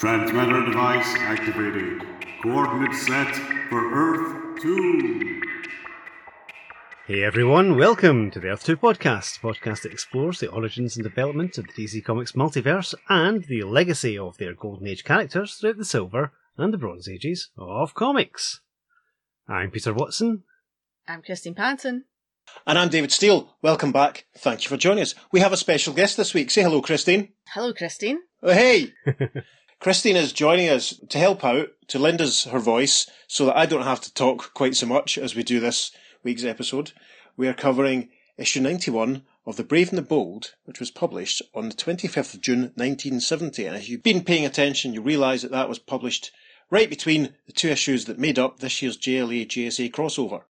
Transmitter device activated. Coordinates set for Earth 2. Hey everyone, welcome to the Earth 2 podcast, a podcast that explores the origins and development of the DC Comics multiverse and the legacy of their Golden Age characters throughout the Silver and the Bronze Ages of comics. I'm Peter Watson. I'm Christine Panton. And I'm David Steele. Welcome back. Thank you for joining us. We have a special guest this week. Say hello, Christine. Hello, Christine. Oh, hey! Christine is joining us to help out, to lend us her voice, so that I don't have to talk quite so much as we do this week's episode. We are covering issue 91 of The Brave and the Bold, which was published on the 25th of June 1970. And if you've been paying attention, you realise that that was published right between the two issues that made up this year's JLA JSA crossover.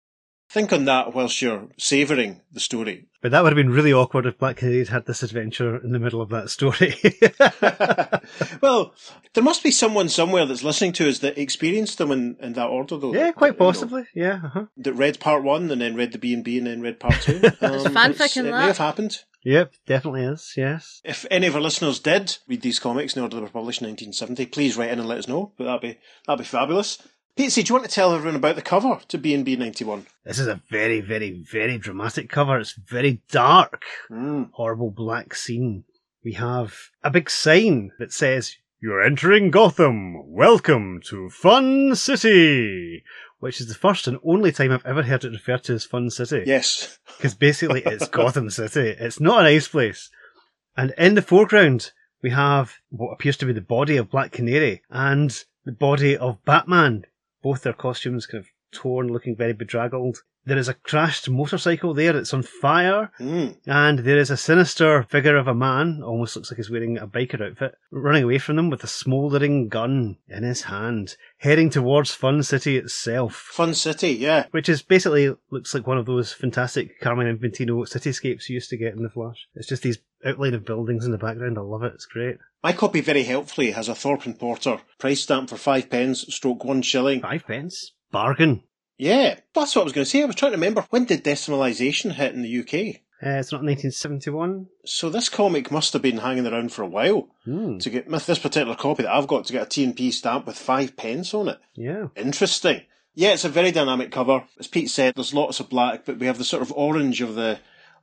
Think on that whilst you're savouring the story. But that would have been really awkward if Black Canary had had this adventure in the middle of that story. well, there must be someone somewhere that's listening to us that experienced them in, in that order, though. yeah, that- quite you know, possibly. Yeah. Uh-huh. that read part one and then read the B and B and then read part two. There's Um, fanfic it's- in It that. may have happened. Yep, definitely is. Yes. If any of our listeners did read these comics in order they were published in 1970, please write in and let us know. But that'd be that'd be fabulous. Pete, do you want to tell everyone about the cover to B and B 91? This is a very, very, very dramatic cover. It's very dark. Mm. horrible black scene. We have a big sign that says, You're entering Gotham. Welcome to Fun City. Which is the first and only time I've ever heard it referred to as Fun City. Yes. Because basically it's Gotham City. It's not a nice place. And in the foreground, we have what appears to be the body of Black Canary and the body of Batman. Both their costumes kind of torn, looking very bedraggled. There is a crashed motorcycle there that's on fire. Mm. And there is a sinister figure of a man, almost looks like he's wearing a biker outfit, running away from them with a smouldering gun in his hand, heading towards Fun City itself. Fun City, yeah. Which is basically looks like one of those fantastic Carmine Infantino cityscapes you used to get in the Flash. It's just these outline of buildings in the background. I love it. It's great. My copy very helpfully has a Thorpe and Porter price stamp for five pence, stroke one shilling. Five pence. Bargain. Yeah, that's what I was going to say. I was trying to remember when did decimalisation hit in the UK? Uh, it's not 1971. So this comic must have been hanging around for a while Hmm. to get this particular copy that I've got to get a T&P stamp with five pence on it. Yeah. Interesting. Yeah, it's a very dynamic cover. As Pete said, there's lots of black, but we have the sort of orange of the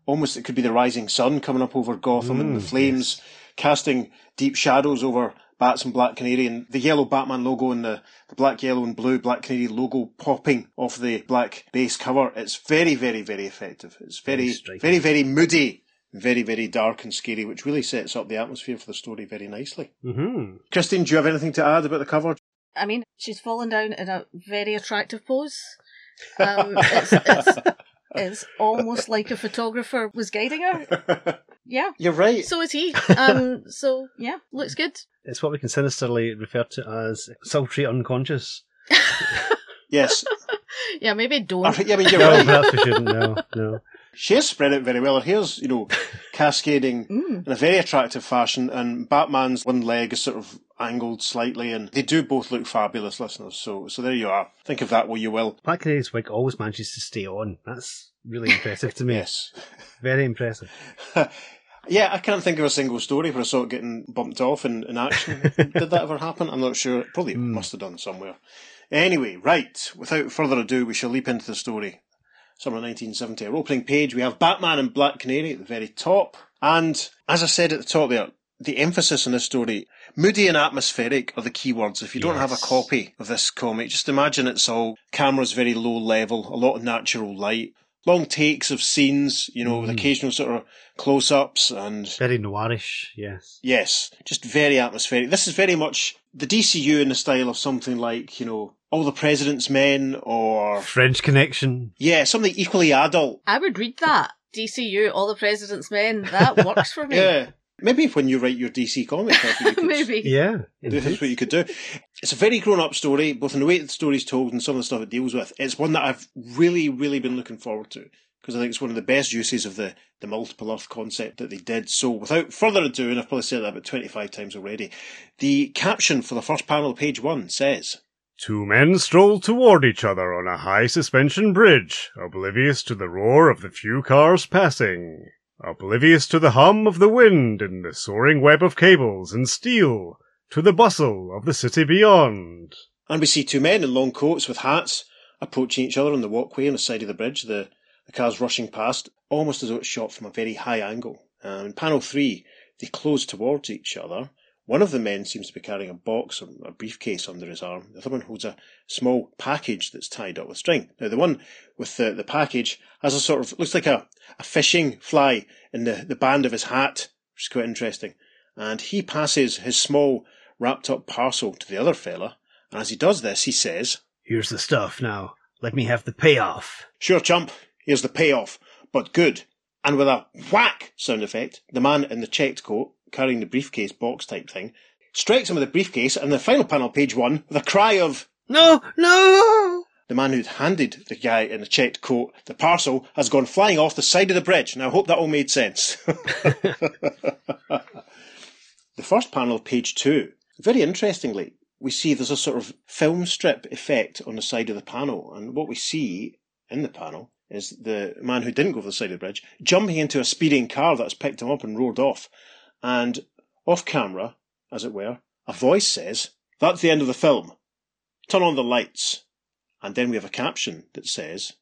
almost it could be the rising sun coming up over Gotham and the Mm, flames casting deep shadows over Bats and Black Canary and the yellow Batman logo and the, the black, yellow and blue Black Canary logo popping off the black base cover. It's very, very, very effective. It's very, Very very, very moody, very, very dark and scary, which really sets up the atmosphere for the story very nicely. hmm Christine, do you have anything to add about the cover? I mean, she's fallen down in a very attractive pose. Um, it's, it's, it's almost like a photographer was guiding her. Yeah. You're right. So is he. Um, so, yeah, looks good. It's what we can sinisterly refer to as sultry unconscious. yes. Yeah, maybe I don't. think- yeah, I mean, you're No, right. perhaps we shouldn't. No, no. She has spread it very well. Her hair's, you know, cascading Mm. in a very attractive fashion, and Batman's one leg is sort of angled slightly, and they do both look fabulous, listeners. So, so there you are. Think of that what you will. Black Canary's wig always manages to stay on. That's really impressive to me. Yes. Very impressive. yeah, I can't think of a single story where I saw it getting bumped off in, in action. Did that ever happen? I'm not sure. Probably Hmm. must have done somewhere. Anyway, right. Without further ado, we shall leap into the story. Summer 1970. Our opening page, we have Batman and Black Canary at the very top. And as I said at the top there, the emphasis in this story, moody and atmospheric are the key words. If you don't have a copy of this comic, just imagine it's all cameras very low level, a lot of natural light, long takes of scenes, you know, with Mm. occasional sort of close ups and Very noirish, yes. Yes, just very atmospheric. This is very much the DCU in the style of something like, you know, All the President's Men or, French Connection. yeah, something equally adult. I would read that. DCU, All the President's Men. That works for me. Yeah. Maybe when you write your DC comic, that's what you could, Maybe. Yeah. That's what you could do. It's a very grown up story, both in the way the story's told and some of the stuff it deals with. It's one that I've really, really been looking forward to because I think it's one of the best uses of the, the multiple Earth concept that they did. So, without further ado, and I've probably said that about 25 times already, the caption for the first panel of page one says, Two men strolled toward each other on a high suspension bridge, oblivious to the roar of the few cars passing. Oblivious to the hum of the wind and the soaring web of cables and steel to the bustle of the city beyond. And we see two men in long coats with hats approaching each other on the walkway on the side of the bridge. The, the car's rushing past, almost as though it's shot from a very high angle. Um, in panel three, they close towards each other. One of the men seems to be carrying a box or a briefcase under his arm. The other one holds a small package that's tied up with string. Now, the one with the, the package has a sort of, looks like a, a fishing fly in the, the band of his hat, which is quite interesting. And he passes his small wrapped up parcel to the other fella. And as he does this, he says, Here's the stuff now. Let me have the payoff. Sure, chump, here's the payoff, but good. And with a whack sound effect, the man in the checked coat carrying the briefcase box type thing, strikes him with the briefcase, and the final panel, page one, with a cry of No, no! the man who'd handed the guy in the checked coat the parcel has gone flying off the side of the bridge. Now, I hope that all made sense. the first panel, page two, very interestingly, we see there's a sort of film strip effect on the side of the panel, and what we see in the panel is the man who didn't go over the side of the bridge jumping into a speeding car that's picked him up and roared off. And off camera, as it were, a voice says, That's the end of the film. Turn on the lights. And then we have a caption that says,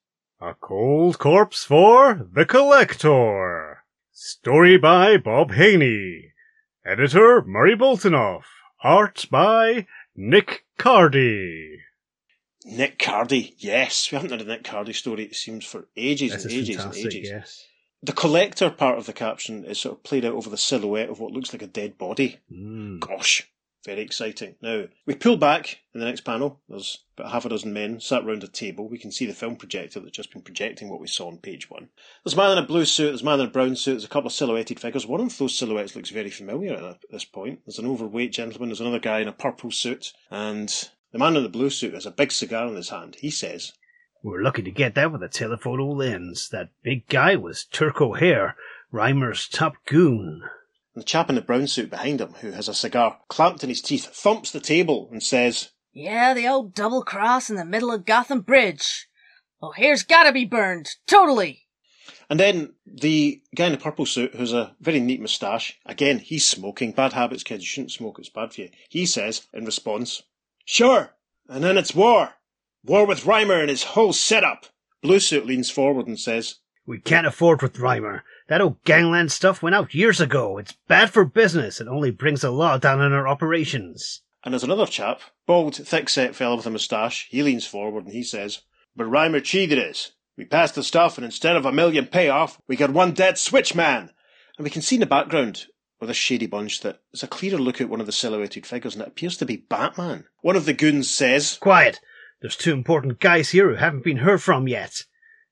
A cold corpse for the collector. Story by Bob Haney. Editor Murray Boltinoff. Art by Nick Cardy. Nick Cardy. Yes, we haven't had a Nick Cardy story, it seems, for ages This and is ages and ages. yes. The collector part of the caption is sort of played out over the silhouette of what looks like a dead body. Mm. Gosh, very exciting. Now, we pull back in the next panel. There's about half a dozen men sat round a table. We can see the film projector that's just been projecting what we saw on page one. There's a man in a blue suit, there's a man in a brown suit, there's a couple of silhouetted figures. One of those silhouettes looks very familiar at this point. There's an overweight gentleman, there's another guy in a purple suit, and the man in the blue suit has a big cigar in his hand. He says, We're lucky to get that with a telephoto lens. That big guy was Turk O'Hare, Reimer's top goon. the chap in the brown suit behind him, who has a cigar clamped in his teeth, thumps the table and says, Yeah, the old double cross in the middle of Gotham Bridge. Oh, here's gotta be burned. Totally. And then the guy in the purple suit, who's a very neat moustache, again, he's smoking. Bad habits, kids. You shouldn't smoke. It's bad for you. He says, in response, Sure. And then it's war. War with Reimer and his whole setup. Blue suit leans forward and says, We can't afford with Reimer. That old gangland stuff went out years ago. It's bad for business. It only brings the law down on our operations. and there's another chap, bald, thick-set fellow with a moustache. He leans forward and he says, But Reimer cheated us. We passed the stuff and instead of a million payoff, we got one dead switch man. And we can see in the background with a shady bunch that it's a clearer look at one of the silhouetted figures and it appears to be Batman. One of the goons says, Quiet. There's two important guys here who haven't been heard from yet.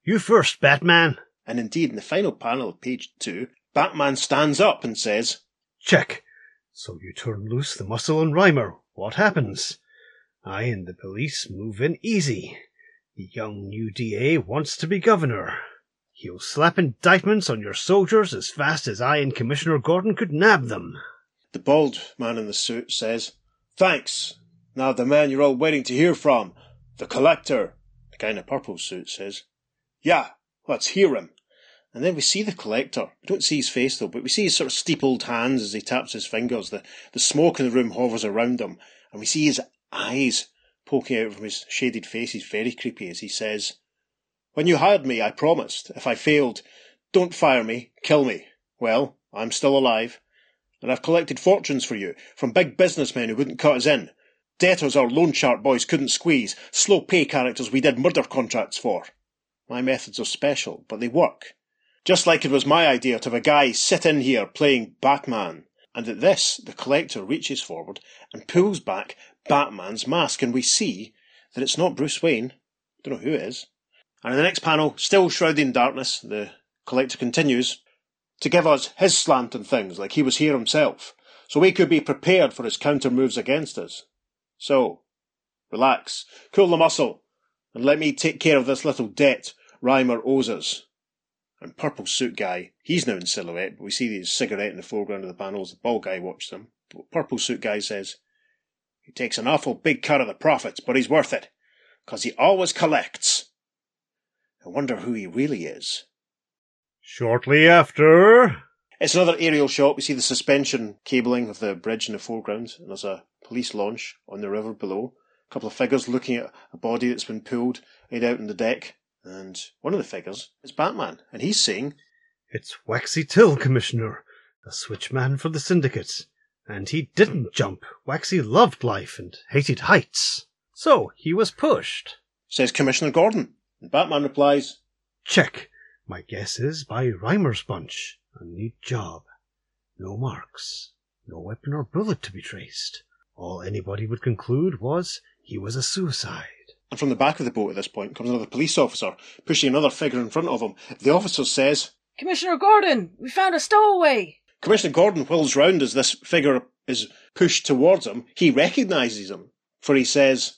You first, Batman. and indeed in the final panel of page two, Batman stands up and says, Check. So you turn loose the muscle on Reimer. What happens? I and the police move in easy. The young new DA wants to be governor. He'll slap indictments on your soldiers as fast as I and Commissioner Gordon could nab them. The bald man in the suit says, Thanks. Now the man you're all waiting to hear from, the collector. The guy in the purple suit says, Yeah, let's hear him. And then we see the collector. We don't see his face though, but we see his sort of steepled hands as he taps his fingers. The, the smoke in the room hovers around him, and we see his eyes poking out from his shaded face. He's very creepy as he says, When you hired me, I promised, if I failed, don't fire me, kill me. Well, I'm still alive and I've collected fortunes for you from big businessmen who wouldn't cut us in, debtors our loan shark boys couldn't squeeze, slow pay characters we did murder contracts for. My methods are special, but they work. Just like it was my idea to have a guy sit in here playing Batman. And at this, the collector reaches forward and pulls back Batman's mask, and we see that it's not Bruce Wayne. Don't know who it is. And in the next panel, still shrouded in darkness, the collector continues to give us his slant and things, like he was here himself, so we could be prepared for his counter moves against us. So, relax, cool the muscle, and let me take care of this little debt Reimer owes us. And Purple Suit Guy, he's now in silhouette, but we see his cigarette in the foreground of the panels. The bald guy watches him. Purple Suit Guy says, He takes an awful big cut of the profits, but he's worth it, 'cause he always collects. I wonder who he really is. Shortly after, It's another aerial shot. We see the suspension cabling of the bridge in the foreground, and there's a police launch on the river below. A couple of figures looking at a body that's been pulled right out on the deck, and one of the figures is Batman, and he's saying, It's Waxy Till, Commissioner, the switchman for the Syndicate. And he didn't jump. Waxy loved life and hated heights. So he was pushed. says Commissioner Gordon. And Batman replies, Check. My guess is by Reimer's bunch. A neat job. No marks. No weapon or bullet to be traced. All anybody would conclude was he was a suicide. and from the back of the boat at this point comes another police officer, pushing another figure in front of him. The officer says, Commissioner Gordon, we found a stowaway. Commissioner Gordon whirls round as this figure is pushed towards him. He recognises him, for he says,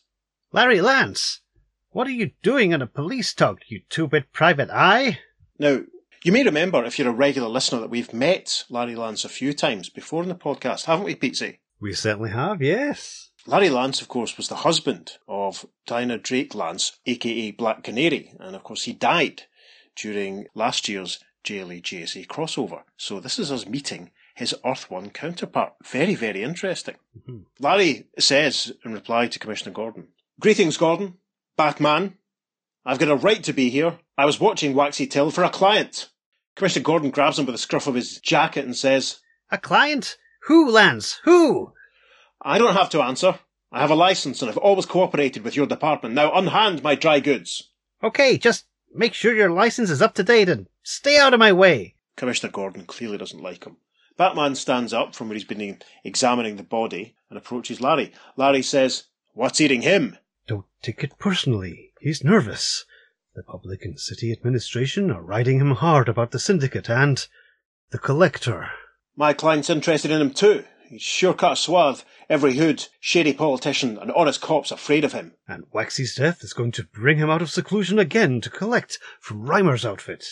Larry Lance! What are you doing in a police tug, you two-bit private eye? Now, you may remember, if you're a regular listener, that we've met Larry Lance a few times before in the podcast, haven't we, Pete? We certainly have, yes. Larry Lance, of course, was the husband of Diana Drake Lance, aka Black Canary, and of course he died during last year's JLA JSA crossover. So this is us meeting his Earth One counterpart. Very, very interesting. Mhm. Larry says in reply to Commissioner Gordon, Greetings, Gordon. Batman. I've got a right to be here. I was watching Waxy Till for a client. Commissioner Gordon grabs him by the scruff of his jacket and says, A client? Who, Lance? Who? I don't have to answer. I have a license and I've always cooperated with your department. Now unhand my dry goods. Okay, just make sure your license is up to date and stay out of my way. Commissioner Gordon clearly doesn't like him. Batman stands up from where he's been examining the body and approaches Larry. Larry says, What's eating him? Don't take it personally. He's nervous. The public and city administration are riding him hard about the syndicate and the collector. My client's interested in him too. He's sure cut a swath. Every hood, shady politician, and honest cop's afraid of him. And Waxy's death is going to bring him out of seclusion again to collect from Reimer's outfit.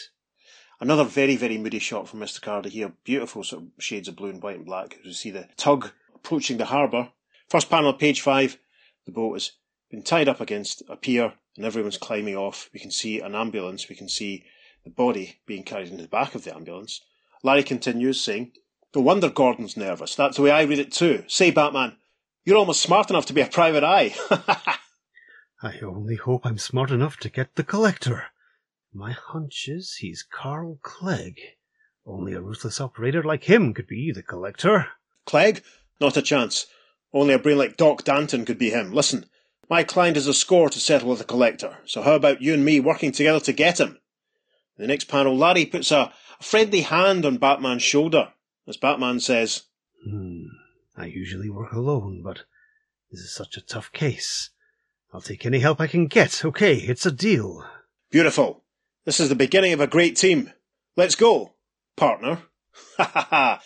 Another very, very moody shot from Mr. Cardy here. Beautiful sort of shades of blue and white and black. As we see the tug approaching the harbour. First panel, page five. The boat has been tied up against a pier and everyone's climbing off. We can see an ambulance. We can see the body being carried into the back of the ambulance. Larry continues saying, No wonder Gordon's nervous. That's the way I read it too. Say, Batman, you're almost smart enough to be a private eye. I only hope I'm smart enough to get the collector. My hunch is he's Carl Clegg. Only a ruthless operator like him could be the collector. Clegg? Not a chance. Only a brain like Doc Danton could be him. Listen, my client has a score to settle with the collector, so how about you and me working together to get him? In the next panel, Larry puts a, a friendly hand on Batman's shoulder, as Batman says, Hmm. I usually work alone, but this is such a tough case. I'll take any help I can get. Okay, it's a deal. Beautiful. This is the beginning of a great team. Let's go, partner. Ha ha ha.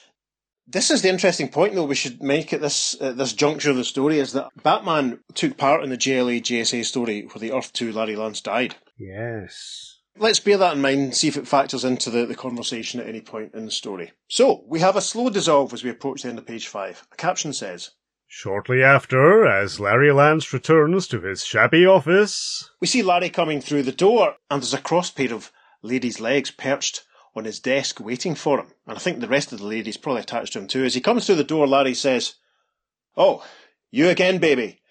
This is the interesting point, though, we should make at this at this juncture of the story is that Batman took part in the JLA JSA story where the Earth 2 Larry Lance died. Yes. Let's bear that in mind and see if it factors into the, the conversation at any point in the story. So, we have a slow dissolve as we approach the end of page 5. A caption says, Shortly after, as Larry Lance returns to his shabby office, We see Larry coming through the door, and there's a cross pair of ladies' legs perched on his desk waiting for him. And I think the rest of the ladies probably attached to him too. As he comes through the door, Larry says, Oh, you again, baby.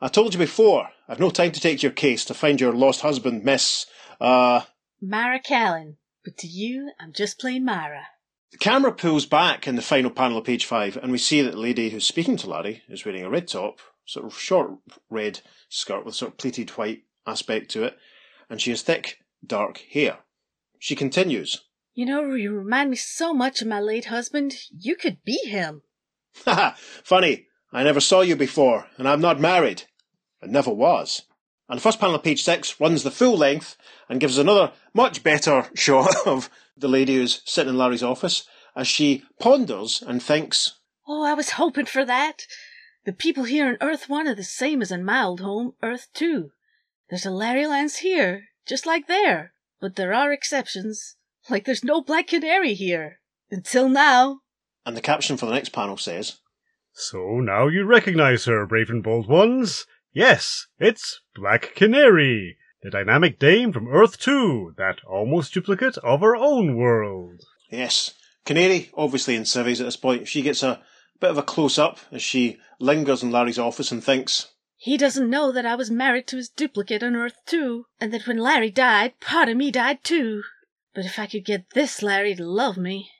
I told you before, I've no time to take your case to find your lost husband, Miss, uh, Myra Callan. But to you, I'm just plain Myra. The camera pulls back in the final panel of page five, and we see that the lady who's speaking to Larry is wearing a red top, sort of short red skirt with sort of pleated white aspect to it, and she has thick, dark hair. She continues, You know, you remind me so much of my late husband. You could be him. Haha, funny, I never saw you before, and I'm not married. And never was. And the first panel of page six runs the full length and gives another much better shot of the lady who's sitting in Larry's office as she ponders and thinks, Oh, I was hoping for that. The people here on Earth 1 are the same as in my old home, Earth 2. There's a Larry Lance here, just like there. But there are exceptions. Like there's no Black Canary here. Until now. and the caption for the next panel says, So now you recognize her, brave and bold ones. Yes, it's Black Canary, the dynamic dame from Earth 2, that almost duplicate of our own world. Yes, Canary, obviously in civvies at this point, she gets a bit of a close up as she lingers in Larry's office and thinks, He doesn't know that I was married to his duplicate on Earth 2, and that when Larry died, part of me died too. But if I could get this Larry to love me,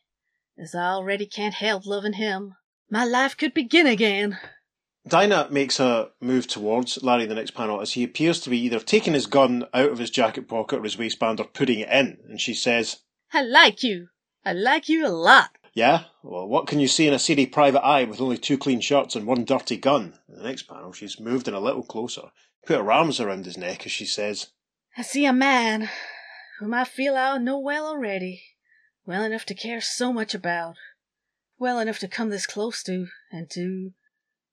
as I already can't help loving him, my life could begin again. Dinah makes a move towards Larry in the next panel as he appears to be either taking his gun out of his jacket pocket or his waistband or putting it in, and she says, I like you. I like you a lot. Yeah? Well, what can you see in a seedy private eye with only two clean shirts and one dirty gun? In the next panel, she's moved in a little closer, put her arms around his neck as she says, I see a man whom I feel I know well already, well enough to care so much about, well enough to come this close to, and to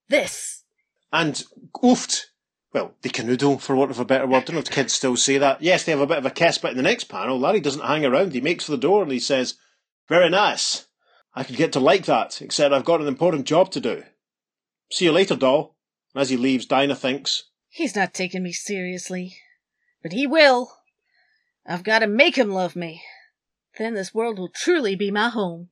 this. and oofed. Well, the canoodle, for want of a better word. I don't know if kids still say that. Yes, they have a bit of a kiss, but in the next panel, Larry doesn't hang around. He makes for the door and he says, Very nice. I could get to like that, except I've got an important job to do. See you later, doll. And as he leaves, Dinah thinks, He's not taking me seriously. But he will. I've got to make him love me. Then this world will truly be my home.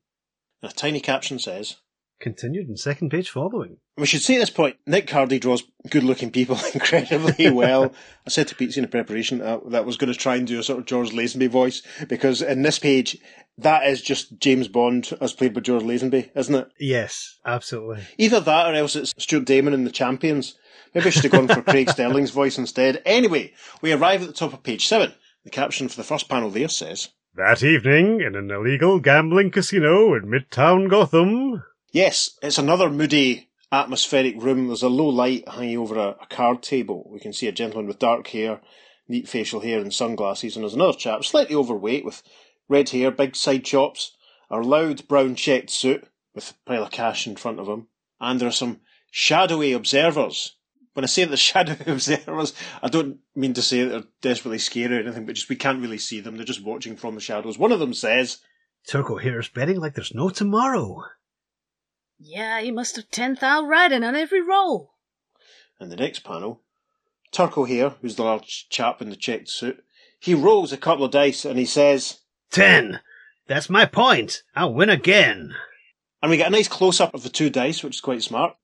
and a tiny caption says, Continued and second page following. We should say at this point, Nick Cardy draws good-looking people incredibly well. I said to Pete in preparation uh, that I was going to try and do a sort of George Lazenby voice because in this page, that is just James Bond as played by George Lazenby, isn't it? Yes, absolutely. Either that or else it's Stuart Damon in The Champions. Maybe I should have gone for Craig Stirling's voice instead. Anyway, we arrive at the top of page seven. The caption for the first panel there says, That evening, in an illegal gambling casino in Midtown Gotham, Yes, it's another moody, atmospheric room. There's a low light hanging over a, a card table. We can see a gentleman with dark hair, neat facial hair, and sunglasses, and there's another chap, slightly overweight, with red hair, big side chops, a loud brown checked suit with a pile of cash in front of him, and there are some shadowy observers. When I say the shadowy observers, I don't mean to say that they're desperately scary or anything, but just we can't really see them. They're just watching from the shadows. One of them says, Turk O'Hare's betting like there's no tomorrow. Yeah, he must have ten thou riding on every roll. In the next panel, Turk O'Hare, who's the large chap in the checked suit, he rolls a couple of dice and he says, Ten! That's my point! I'll win again! and we get a nice close up of the two dice, which is quite smart.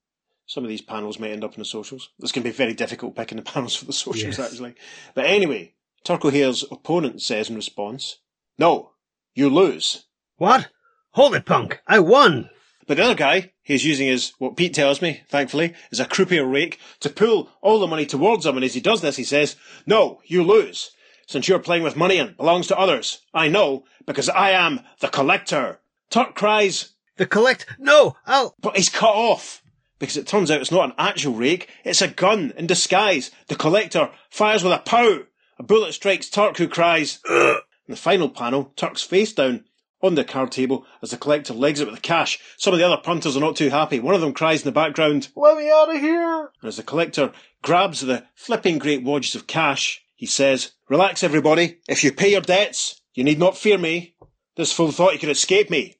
Some of these panels may end up in the socials. It's going to be very difficult picking the panels for the socials, Yes. actually. But anyway, Turk O'Hare's opponent says in response, No, you lose. What? Hold it, punk! I won! But the other guy, he's using his, what Pete tells me, thankfully, is a croupier rake to pull all the money towards him. And as he does this, he says, No, you lose. Since you're playing with money and belongs to others. I know, because I am the collector. Turk cries, The collect. No! I'll. but he's cut off. Because it turns out it's not an actual rake, it's a gun in disguise. The collector fires with a pow. A bullet strikes Turk who cries, Ugh. In the final panel, Turk's face down on the card table as the collector legs it with the cash. Some of the other punters are not too happy. One of them cries in the background, Let me out of here! And as the collector grabs the flipping great wadges of cash, he says, Relax everybody. If you pay your debts, you need not fear me. This fool thought he could escape me.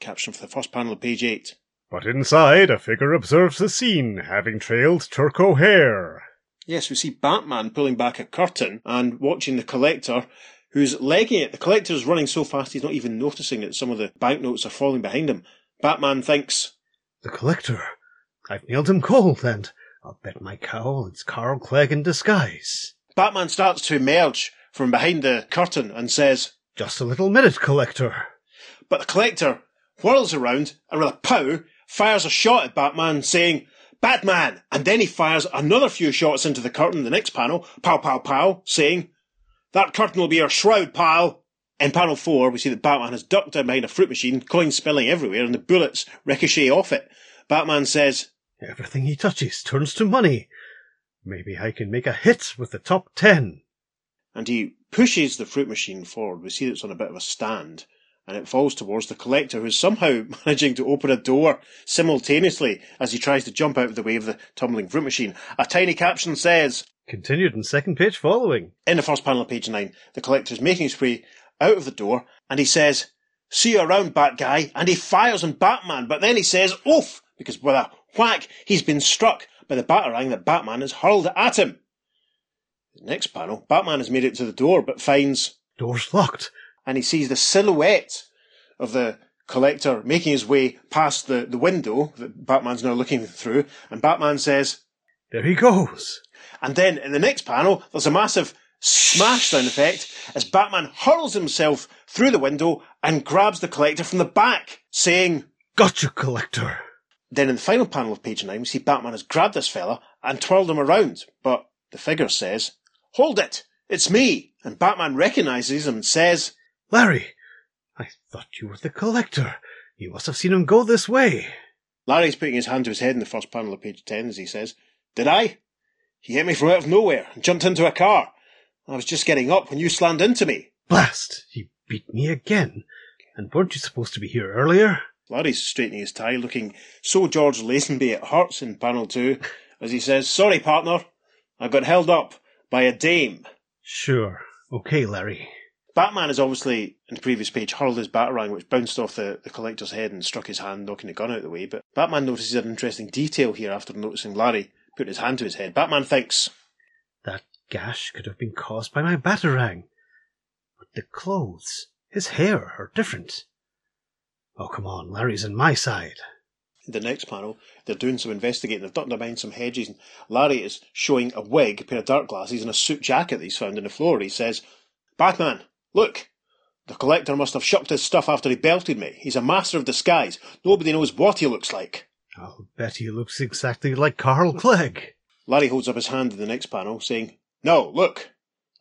Caption for the first panel of page 8. But inside, a figure observes the scene, having trailed Turk O'Hare. Yes, we see Batman pulling back a curtain and watching the collector who's legging it. The collector's running so fast he's not even noticing that some of the banknotes are falling behind him. Batman thinks, The collector. I've nailed him cold, and I'll bet my cowl it's Carl Clegg in disguise. Batman starts to emerge from behind the curtain and says, Just a little minute, collector. but the collector whirls around and with a pow fires a shot at Batman saying, Batman! And then he fires another few shots into the curtain in the next panel, pow pow pow, saying, That curtain will be your shroud, pal! In panel four, we see that Batman has ducked down behind a fruit machine, coins spilling everywhere, and the bullets ricochet off it. Batman says, Everything he touches turns to money. Maybe I can make a hit with the top ten. and he pushes the fruit machine forward. We see that it's on a bit of a stand, and it falls towards the collector, who's somehow managing to open a door simultaneously as he tries to jump out of the way of the tumbling fruit machine. A tiny caption says, Continued and second page following. in the first panel of page 9, the collector is making his way out of the door, and he says, See you around, Bat Guy, and he fires on Batman, but then he says, Oof! Because with a whack, he's been struck by the batarang that Batman has hurled at him. The next panel, Batman has made it to the door, but finds Door's locked. And he sees the silhouette of the Collector making his way past the, the window that Batman's now looking through, and Batman says, There he goes. and then in the next panel, there's a massive smash sound effect as Batman hurls himself through the window and grabs the collector from the back, saying, Gotcha, collector. Then in the final panel of page 9, we see Batman has grabbed this fella and twirled him around, but the figure says, Hold it! It's me! And Batman recognises him and says, Larry, I thought you were the collector. You must have seen him go this way. Larry's putting his hand to his head in the first panel of page 10 as he says, Did I? He hit me from out of nowhere and jumped into a car. I was just getting up when you slammed into me. Blast! He beat me again. And weren't you supposed to be here earlier? Larry's straightening his tie, looking so George Lazenby it hurts in panel 2, as he says, Sorry, partner. I got held up by a dame. Sure. Okay, Larry. Batman has obviously, in the previous page, hurled his batarang, which bounced off the, the collector's head and struck his hand, knocking the gun out of the way. But Batman notices an interesting detail here after noticing Larry put his hand to his head. Batman thinks, That gash could have been caused by my batarang. But the clothes, his hair, are different. Oh, come on, Larry's on my side. in the next panel, they're doing some investigating. They've ducked behind some hedges, and Larry is showing a wig, a pair of dark glasses, and a suit jacket that he's found on the floor. He says, Batman, look! The collector must have shucked his stuff after he belted me. He's a master of disguise. Nobody knows what he looks like. I'll bet he looks exactly like Carl Clegg. Larry holds up his hand in the next panel, saying, No, look!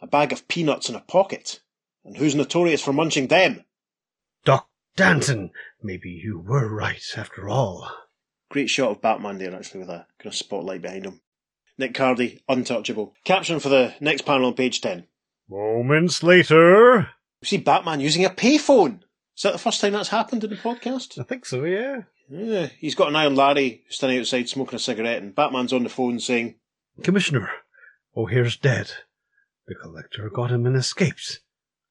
A bag of peanuts in a pocket. And who's notorious for munching them? Doc Danton, maybe you were right after all. Great shot of Batman there, actually, with a kind of spotlight behind him. Nick Cardy, untouchable. Caption for the next panel on page 10. Moments later. We see Batman using a payphone. Is that the first time that's happened in the podcast? I think so, yeah. Yeah, he's got an eye on Larry standing outside smoking a cigarette, and Batman's on the phone saying, Commissioner, O'Hare's dead. The collector got him and escaped.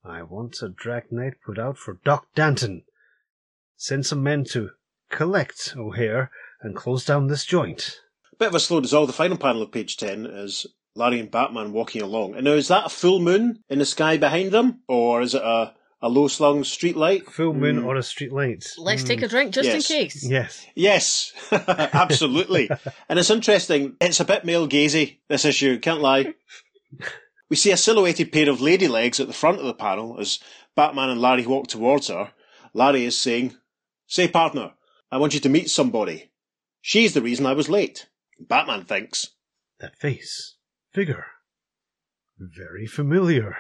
I want a dragnet put out for Doc Danton. Send some men to collect O'Hare and close down this joint. Bit of a slow dissolve. The final panel of page 10 is Larry and Batman walking along. And now, is that a full moon in the sky behind them? Or is it a, a low slung street light? Full moon Hmm. or a street light. Let's take a drink just Yes. in case. Yes. Yes, absolutely. and it's interesting. It's a bit male gazy, this issue, can't lie. We see a silhouetted pair of lady legs at the front of the panel as Batman and Larry walk towards her. Larry is saying, Say, partner, I want you to meet somebody. She's the reason I was late. Batman thinks, That face. Figure. Very familiar.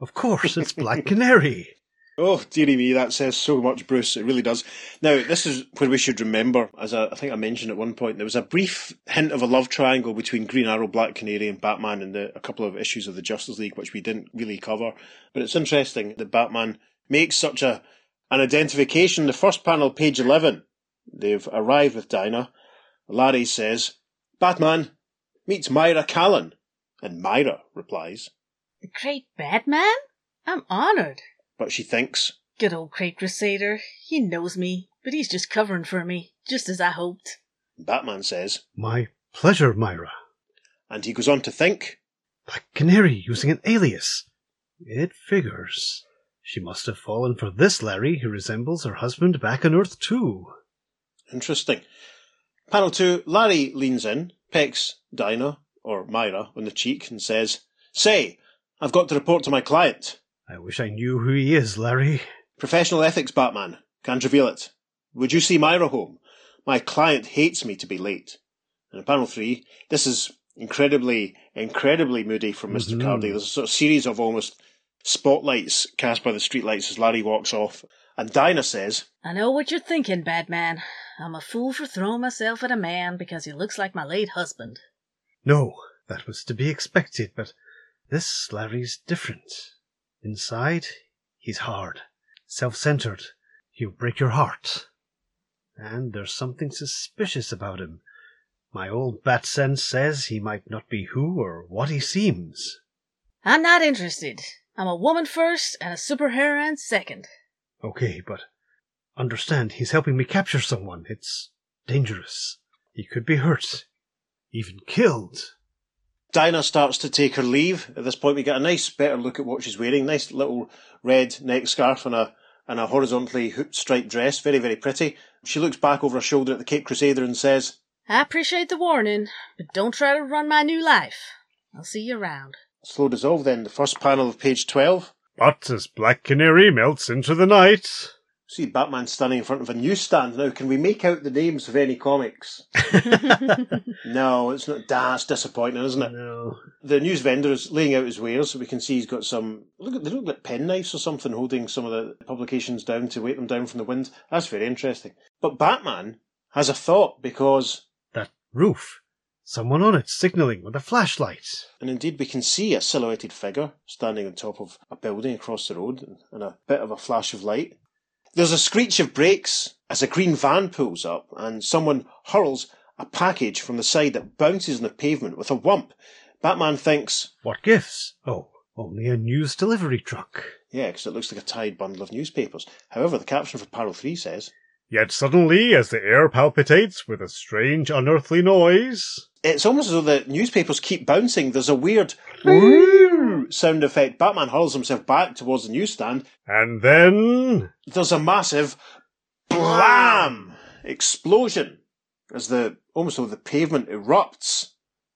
Of course, it's Black Canary. Oh, dearie me, that says so much, Bruce. It really does. Now, this is where we should remember, as I, I think I mentioned at one point, there was a brief hint of a love triangle between Green Arrow, Black Canary, and Batman in the, a couple of issues of the Justice League, which we didn't really cover. But it's interesting that Batman makes such a an identification. The first panel, page 11, they've arrived with Dinah. Larry says, Batman, meet Myra Callan. And Myra replies, The great Batman? I'm honored. but she thinks, Good old Caped Crusader. He knows me, but he's just covering for me, just as I hoped. Batman says, My pleasure, Myra. and he goes on to think, Black Canary using an alias. It figures. She must have fallen for this Larry who resembles her husband back on Earth 2. Interesting. Panel two, Larry leans in, pecks Dinah, or Myra, on the cheek and says, Say, I've got to report to my client. I wish I knew who he is, Larry. Professional ethics, Batman. Can't reveal it. Would you see Myra home? My client hates me to be late. And in panel three, this is incredibly, incredibly moody from mister Mhm. Cardy. There's a sort of series of almost spotlights cast by the streetlights as Larry walks off. And Dinah says, I know what you're thinking, Batman. I'm a fool for throwing myself at a man because he looks like my late husband. No, that was to be expected, but this Larry's different. Inside, he's hard, self-centered. He'll break your heart. And there's something suspicious about him. My old bat sense says he might not be who or what he seems. I'm not interested. I'm a woman first and a superheroine second. Okay, but understand he's helping me capture someone. It's dangerous. He could be hurt, even killed. Dinah starts to take her leave. At this point, we get a nice, better look at what she's wearing. Nice little red neck scarf and a, and a horizontally hooped striped dress, very, very pretty. She looks back over her shoulder at the Cape Crusader and says, I appreciate the warning, but don't try to run my new life. I'll see you around. Slow dissolve then, the first panel of page 12. But as Black Canary melts into the night, See Batman standing in front of a newsstand. Now, can we make out the names of any comics? no, it's not. That's disappointing, isn't it? No. The news vendor is laying out his wares, so we can see he's got some. Look, at- they look like penknives or something, holding some of the publications down to weight them down from the wind. That's very interesting. But Batman has a thought because, That roof. Someone on it signaling with a flashlight. and indeed we can see a silhouetted figure standing on top of a building across the road, and a bit of a flash of light. There's a screech of brakes as a green van pulls up, and someone hurls a package from the side that bounces on the pavement with a whump. Batman thinks, What gifts? Oh, only a news delivery truck. Yeah, because it looks like a tied bundle of newspapers. However, the caption for Panel 3 says, yet suddenly, as the air palpitates with a strange unearthly noise, It's almost as though the newspapers keep bouncing. There's a weird Sound effect. Batman hurls himself back towards the newsstand. and then There's a massive blam explosion as the almost though the pavement erupts.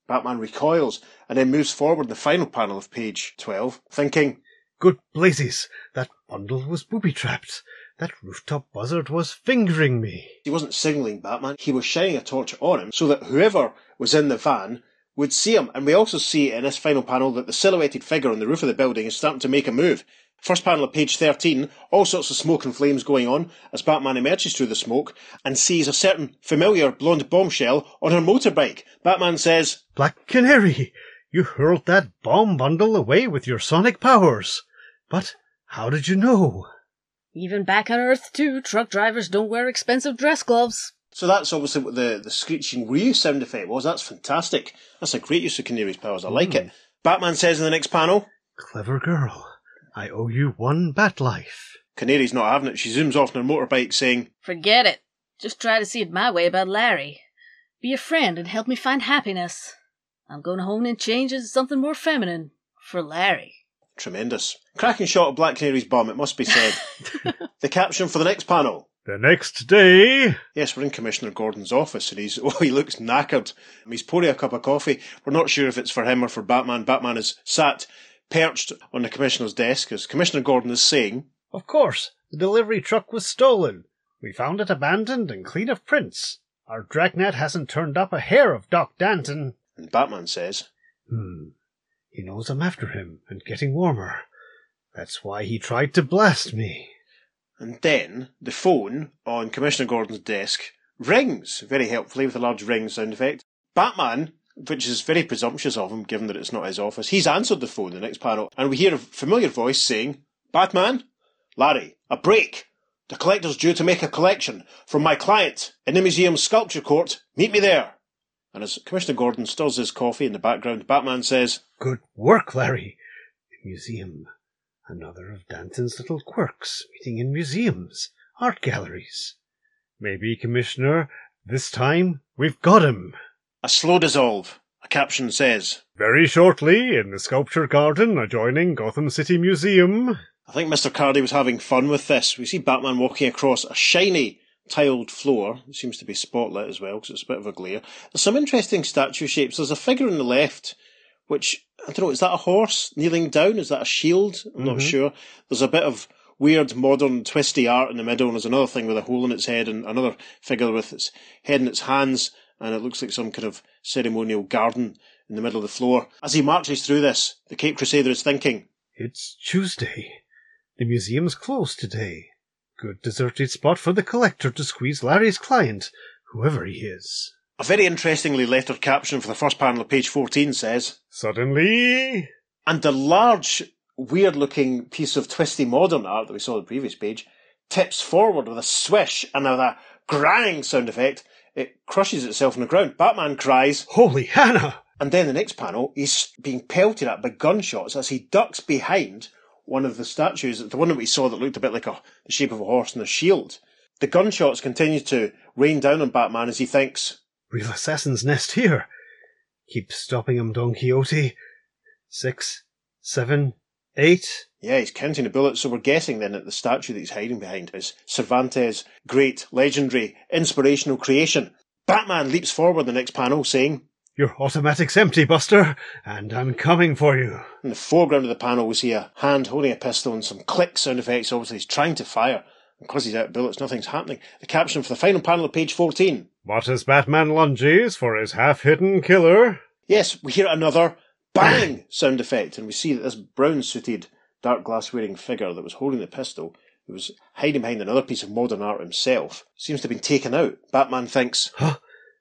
Batman recoils and then moves forward the final panel of page 12, thinking, Good blazes! That bundle was booby trapped. That rooftop buzzard was fingering me. he wasn't signalling Batman, he was shining a torch on him so that whoever was in the van would see him. And we also see in this final panel that the silhouetted figure on the roof of the building is starting to make a move. First panel of page 13, all sorts of smoke and flames going on as Batman emerges through the smoke and sees a certain familiar blonde bombshell on her motorbike. Batman says, Black Canary! You hurled that bomb bundle away with your sonic powers. But how did you know? Even back on Earth, too, truck drivers don't wear expensive dress gloves. So that's obviously what the, the screeching reuse sound effect was. That's fantastic. That's a great use of Canary's powers. I like it. Hmm. Batman says in the next panel, Clever girl. I owe you one bat life. Canary's not having it. She zooms off on her motorbike saying, Forget it. Just try to see it my way about Larry. Be a friend and help me find happiness. I'm going home and change into something more feminine. For Larry. Tremendous. Cracking shot of Black Canary's bum, it must be said. the caption for the next panel. The next day, Yes, we're in Commissioner Gordon's office and he's, oh, he looks knackered. He's pouring a cup of coffee. We're not sure if it's for him or for Batman. Batman is sat perched on the Commissioner's desk as Commissioner Gordon is saying, Of course, the delivery truck was stolen. We found it abandoned and clean of prints. Our dragnet hasn't turned up a hair of Doc Danton. and Batman says, Hmm. He knows I'm after him and getting warmer. That's why he tried to blast me. And then the phone on Commissioner Gordon's desk rings very helpfully with a large ring sound effect. Batman, which is very presumptuous of him given that it's not his office, he's answered the phone the next panel, and we hear a familiar voice saying, Batman? Larry, a break! The collector's due to make a collection from my client in the museum's sculpture court. Meet me there. And as Commissioner Gordon stirs his coffee in the background, Batman says, Good work, Larry. The museum. Another of Danton's little quirks, meeting in museums, art galleries. Maybe, Commissioner, this time we've got him. A slow dissolve. A caption says, very shortly, in the sculpture garden adjoining Gotham City Museum, I think Mr. Cardy was having fun with this. We see Batman walking across a shiny tiled floor. It seems to be spotlit as well because it's a bit of a glare. There's some interesting statue shapes. There's a figure on the left, which, I don't know, is that a horse kneeling down? Is that a shield? I'm not Mhm. sure. There's a bit of weird, modern, twisty art in the middle, and there's another thing with a hole in its head, and another figure with its head in its hands, and it looks like some kind of ceremonial garden in the middle of the floor. As he marches through this, the Cape Crusader is thinking, It's Tuesday. The museum's closed today. Good deserted spot for the collector to squeeze Larry's client, whoever he is. A very interestingly lettered caption for the first panel of page 14 says, suddenly, and the large, weird looking piece of twisty modern art that we saw on the previous page tips forward with a swish and with a grang sound effect. It crushes itself on the ground. Batman cries, Holy Hannah! and then the next panel, he's being pelted at by gunshots as he ducks behind one of the statues, the one that we saw that looked a bit like a, the shape of a horse and a shield. The gunshots continue to rain down on Batman as he thinks, Real assassin's nest here. Keep stopping him, Don Quixote. Six, seven, eight. Yeah, he's counting the bullets, so we're guessing then that the statue that he's hiding behind is Cervantes' great, legendary, inspirational creation. Batman leaps forward the next panel, saying, Your automatic's empty, Buster, and I'm coming for you. In the foreground of the panel, we see a hand holding a pistol and some click sound effects. Obviously, he's trying to fire. And because he's out of bullets, nothing's happening. The caption for the final panel of page 14. But as Batman lunges for his half-hidden killer, Yes, we hear another bang sound effect, and we see that this brown suited, dark glass wearing figure that was holding the pistol, who was hiding behind another piece of modern art himself, seems to have been taken out. Batman thinks,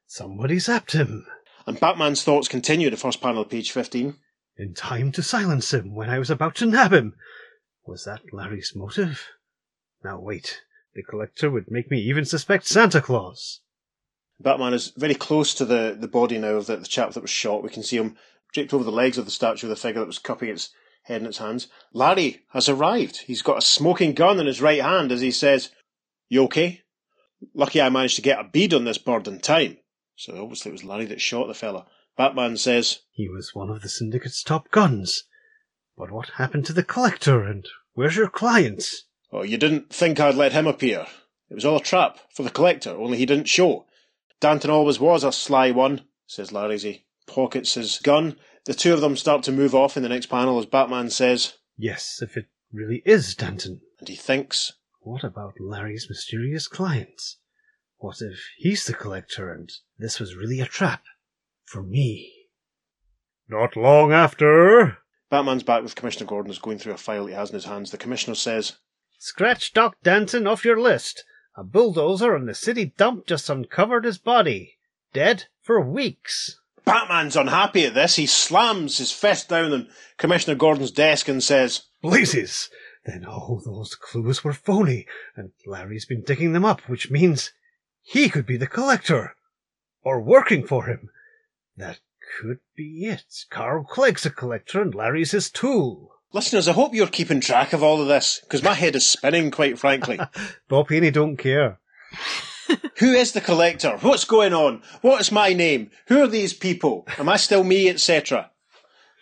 Somebody zapped him. and Batman's thoughts continue the first panel of page 15. In time to silence him when I was about to nab him. Was that Larry's motive? Now wait. The collector would make me even suspect Santa Claus. Batman is very close to the, the body now of the, the chap that was shot. We can see him draped over the legs of the statue of the figure that was cupping its head in its hands. Larry has arrived. He's got a smoking gun in his right hand as he says, You okay? Lucky I managed to get a bead on this bird in time. So obviously it was Larry that shot the fella. Batman says, He was one of the syndicate's top guns. But what happened to the collector and where's your client? Oh, you didn't think I'd let him appear. It was all a trap for the collector, only he didn't show. Danton always was a sly one, says Larry as he pockets his gun. The two of them start to move off in the next panel as Batman says, Yes, if it really is Danton. and he thinks, What about Larry's mysterious client? What if he's the collector and this was really a trap? For me. not long after, Batman's back with Commissioner Gordon is going through a file he has in his hands. The Commissioner says, Scratch Doc Danton off your list. A bulldozer in the city dump just uncovered his body. Dead for weeks. Batman's unhappy at this. He slams his fist down on Commissioner Gordon's desk and says, Blazes! Then all those clues were phony, and Larry's been digging them up, which means he could be the collector. Or working for him. That could be it. Carl Clegg's a collector and Larry's his tool. Listeners, I hope you're keeping track of all of this, because my head is spinning, quite frankly. Bob Haney don't care. Who is the collector? What's going on? What is my name? Who are these people? Am I still me, etc.?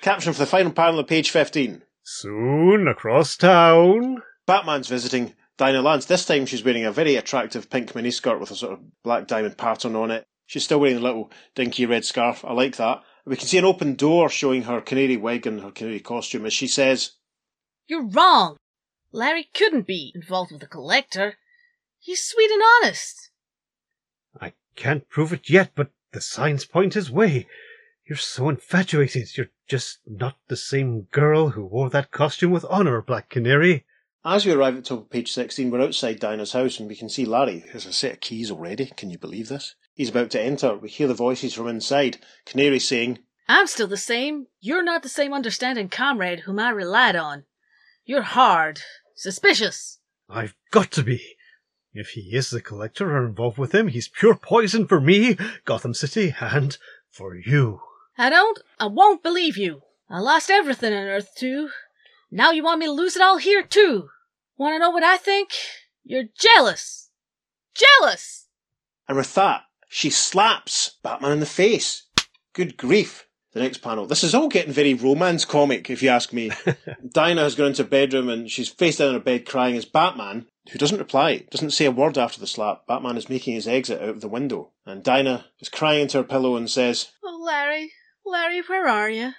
Caption for the final panel of page 15. soon across town, Batman's visiting Dinah Lance. This time she's wearing a very attractive pink miniskirt with a sort of black diamond pattern on it. She's still wearing a little dinky red scarf. I like that. We can see an open door showing her canary wig and her canary costume as she says, You're wrong. Larry couldn't be involved with the collector. He's sweet and honest. I can't prove it yet, but the signs point his way. You're so infatuated. You're just not the same girl who wore that costume with honor, Black Canary. As we arrive at top of page 16, we're outside Dinah's house and we can see Larry, who has a set of keys already. Can you believe this? He's about to enter. We hear the voices from inside. Canary saying, I'm still the same. You're not the same understanding comrade whom I relied on. You're hard, suspicious. I've got to be. If he is the collector or involved with him, he's pure poison for me, Gotham City, and for you. I don't, I won't believe you. I lost everything on Earth 2. Now you want me to lose it all here too. Want to know what I think? You're jealous. Jealous! and with that, she slaps Batman in the face. Good grief. The next panel. This is all getting very romance comic, if you ask me. Dinah has gone into her bedroom and she's face down in her bed crying as Batman, who doesn't reply, doesn't say a word after the slap. Batman is making his exit out of the window. And Dinah is crying into her pillow and says, Oh, Larry, Larry, where are you?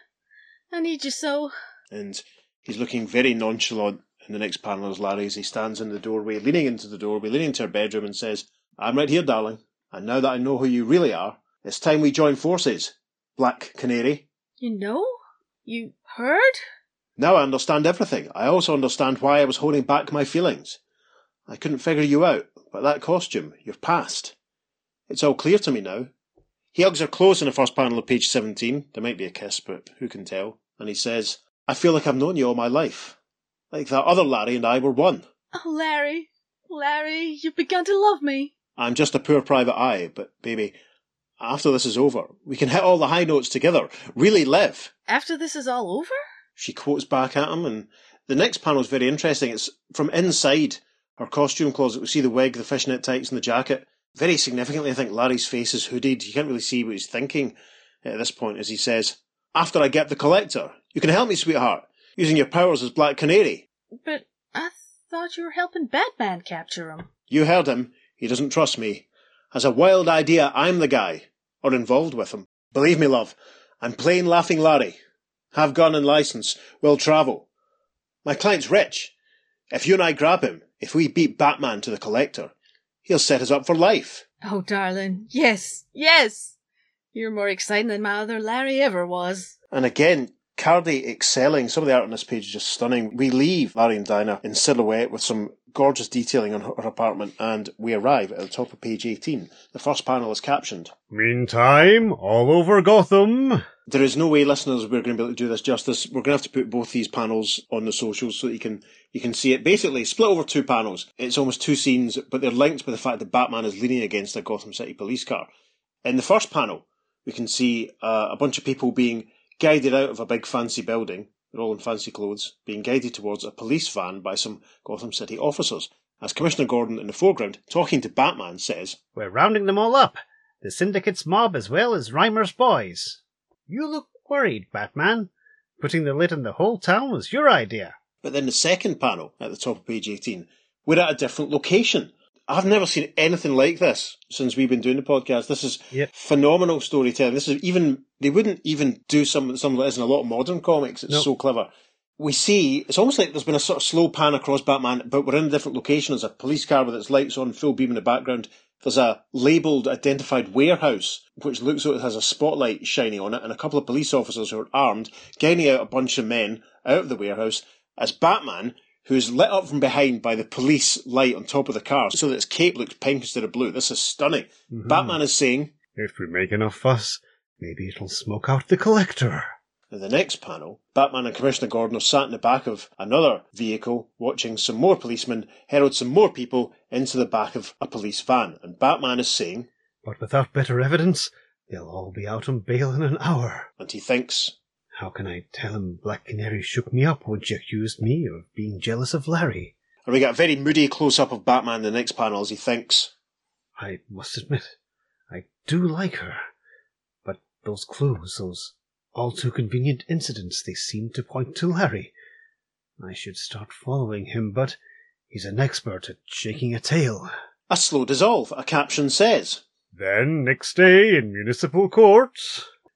I need you so. and he's looking very nonchalant in the next panel as Larry as he stands in the doorway, leaning into the doorway, leaning into her bedroom and says, I'm right here, darling. And now that I know who you really are, it's time we join forces. Black Canary. You know? You heard? Now I understand everything. I also understand why I was holding back my feelings. I couldn't figure you out, but that costume, your past. It's all clear to me now. He hugs her close in the first panel of page 17. There might be a kiss, but who can tell? And he says, I feel like I've known you all my life. Like that other Larry and I were one. Oh, Larry, Larry, you've begun to love me. I'm just a poor private eye, but baby, after this is over, we can hit all the high notes together, really live. After this is all over? She quotes back at him, and the next panel is very interesting. It's from inside her costume closet. We see the wig, the fishnet tights, and the jacket. Very significantly, I think Larry's face is hooded. You can't really see what he's thinking at this point as he says, After I get the collector, you can help me, sweetheart, using your powers as Black Canary. But I thought you were helping Batman capture him. You heard him. He doesn't trust me. Has a wild idea I'm the guy, or involved with him. Believe me, love, I'm plain laughing Larry. Have gun and license, will travel. My client's rich. If you and I grab him, if we beat Batman to the collector, he'll set us up for life. Oh, darling, yes, yes! You're more exciting than my other Larry ever was. And again, Cardy excelling. Some of the art on this page is just stunning. We leave Larry and Dinah in silhouette with some gorgeous detailing on her, apartment, and we arrive at the top of page 18. The first panel is captioned. Meantime, all over Gotham. There is no way, listeners, we're going to be able to do this justice. We're going to have to put both these panels on the socials so that you can you can see it. Basically, split over two panels. It's almost two scenes, but they're linked by the fact that Batman is leaning against a Gotham City police car. In the first panel, we can see uh, a bunch of people being guided out of a big fancy building. They're all in fancy clothes, being guided towards a police van by some Gotham City officers. As Commissioner Gordon in the foreground, talking to Batman, says, We're rounding them all up. The Syndicate's mob as well as Reimer's boys. You look worried, Batman. Putting the lid on the whole town was your idea. But then the second panel at the top of page 18, we're at a different location. I've never seen anything like this since we've been doing the podcast. This is Yep. phenomenal storytelling. This is even, they wouldn't even do something some of this in a lot of modern comics. It's Nope. so clever. We see, it's almost like there's been a sort of slow pan across Batman, but we're in a different location. There's a police car with its lights on, full beam in the background. There's a labelled, identified warehouse, which looks like it has a spotlight shining on it, and a couple of police officers who are armed, guiding out a bunch of men out of the warehouse, as Batman, who's lit up from behind by the police light on top of the car, so that his cape looks pink instead of blue. This is stunning. Mm-hmm. Batman is saying, If we make enough fuss, maybe it'll smoke out the collector. In the next panel, Batman and Commissioner Gordon are sat in the back of another vehicle, watching some more policemen herald some more people into the back of a police van. And Batman is saying, But without better evidence, they'll all be out on bail in an hour. and he thinks, How can I tell him Black Canary shook me up when she accused me of being jealous of Larry? and we get a very moody close up of Batman in the next panel as he thinks, I must admit, I do like her. But those clues, those all too convenient incidents, they seem to point to Larry. I should start following him, but he's an expert at shaking a tail. a slow dissolve, a caption says. Then, next day in municipal court.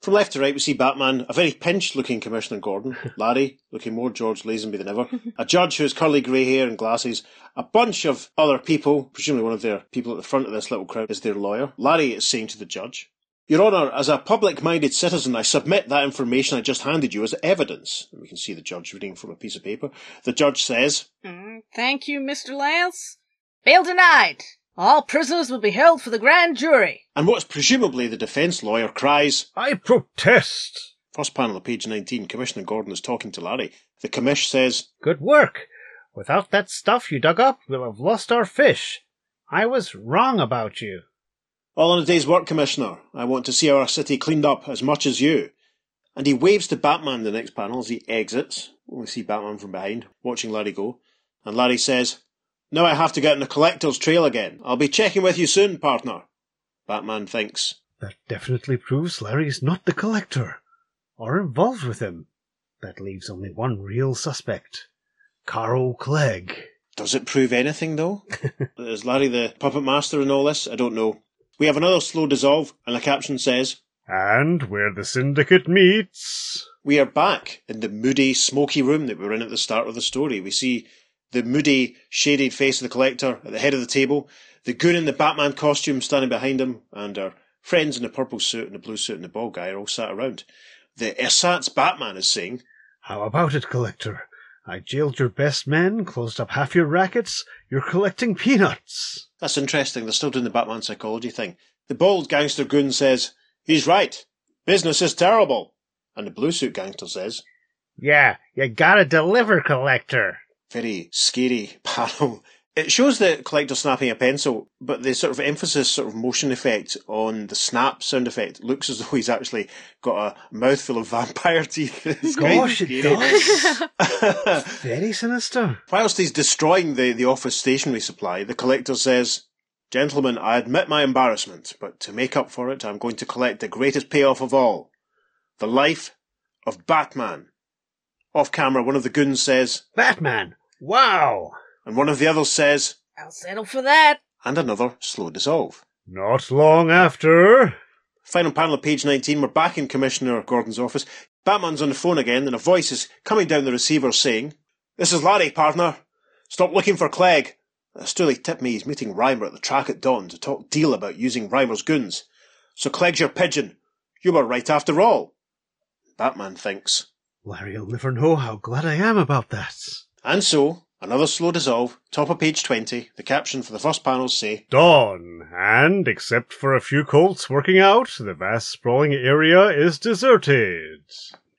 From left to right, we see Batman, a very pinched looking Commissioner Gordon, Larry, looking more George Lazenby than ever, a judge who has curly grey hair and glasses, a bunch of other people, presumably one of their people at the front of this little crowd is their lawyer. Larry is saying to the judge, Your Honour, as a public minded citizen, I submit that information I just handed you as evidence. And we can see the judge reading from a piece of paper. The judge says, Mm, thank you, Mr. Lance. Bail denied. All prisoners will be held for the grand jury. and what's presumably the defence lawyer cries, I protest. First panel of page 19, Commissioner Gordon is talking to Larry. The commish says, Good work! Without that stuff you dug up, we'll have lost our fish. I was wrong about you. All in a day's work, Commissioner. I want to see our city cleaned up as much as you. And he waves to Batman in the next panel as he exits. We see Batman from behind, watching Larry go. And Larry says, Now I have to get on the collector's trail again. I'll be checking with you soon, partner. Batman thinks, That definitely proves Larry's not the collector, or involved with him. That leaves only one real suspect Carl Clegg. Does it prove anything, though? Is Larry the puppet master in all this? I don't know. We have another slow dissolve, and the caption says, And where the syndicate meets. We are back in the moody, smoky room that we were in at the start of the story. We see the moody, shaded face of the collector at the head of the table, the goon in the Batman costume standing behind him, and our friends in the purple suit and the blue suit and the bald guy are all sat around. The ersatz Batman is saying, How about it, collector? I jailed your best men, closed up half your rackets, you're collecting peanuts. That's interesting, they're still doing the Batman psychology thing. The bald gangster goon says, He's right. Business is terrible. And the blue suit gangster says, Yeah, you gotta deliver, collector. Very scary panel. It shows the collector snapping a pencil, but the sort of emphasis, sort of motion effect on the snap sound effect looks as though he's actually got a mouthful of vampire teeth. It's Gosh, it does. Very sinister. Whilst he's destroying the, the office stationery supply, the collector says, Gentlemen, I admit my embarrassment, but to make up for it, I'm going to collect the greatest payoff of all the life of Batman. Off camera, one of the goons says, Batman, Wow! And one of the others says, I'll settle for that. and another slow dissolve. Not long after. Final panel of page 19, we're back in Commissioner Gordon's office. Batman's on the phone again, and a voice is coming down the receiver saying, This is Larry, partner. Stop looking for Clegg. Stooley tipped me he's meeting Reimer at the track at dawn to talk deal about using Reimer's goons. So Clegg's your pigeon. You were right after all. Batman thinks. Larry'll never know how glad I am about that. And so, another slow dissolve, top of page 20, the caption for the first panels say, Dawn, and except for a few colts working out, the vast sprawling area is deserted.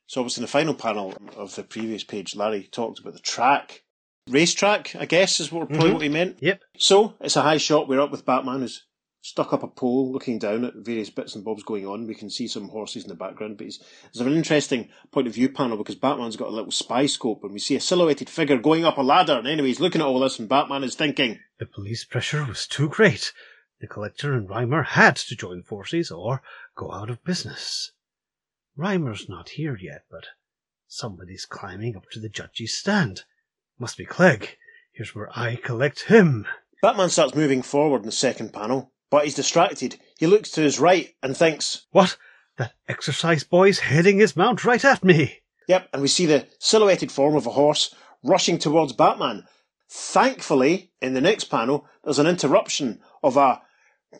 So obviously in the final panel of the previous page, Larry talked about the track. Racetrack, I guess, is what, probably Mhm. what he meant. Yep. So, it's a high shot. We're up with Batman who's stuck up a pole looking down at various bits and bobs going on. We can see some horses in the background, but he's, there's an interesting point of view panel because Batman's got a little spy scope and we see a silhouetted figure going up a ladder. And anyway, he's looking at all this and Batman is thinking, The police pressure was too great. The collector and Reimer had to join forces or go out of business. Reimer's not here yet, but somebody's climbing up to the judge's stand. Must be Clegg. Here's where I collect him. Batman starts moving forward in the second panel, but he's distracted. He looks to his right and thinks, What? That exercise boy's heading his mount right at me. Yep, and we see the silhouetted form of a horse rushing towards Batman. Thankfully, in the next panel, there's an interruption of a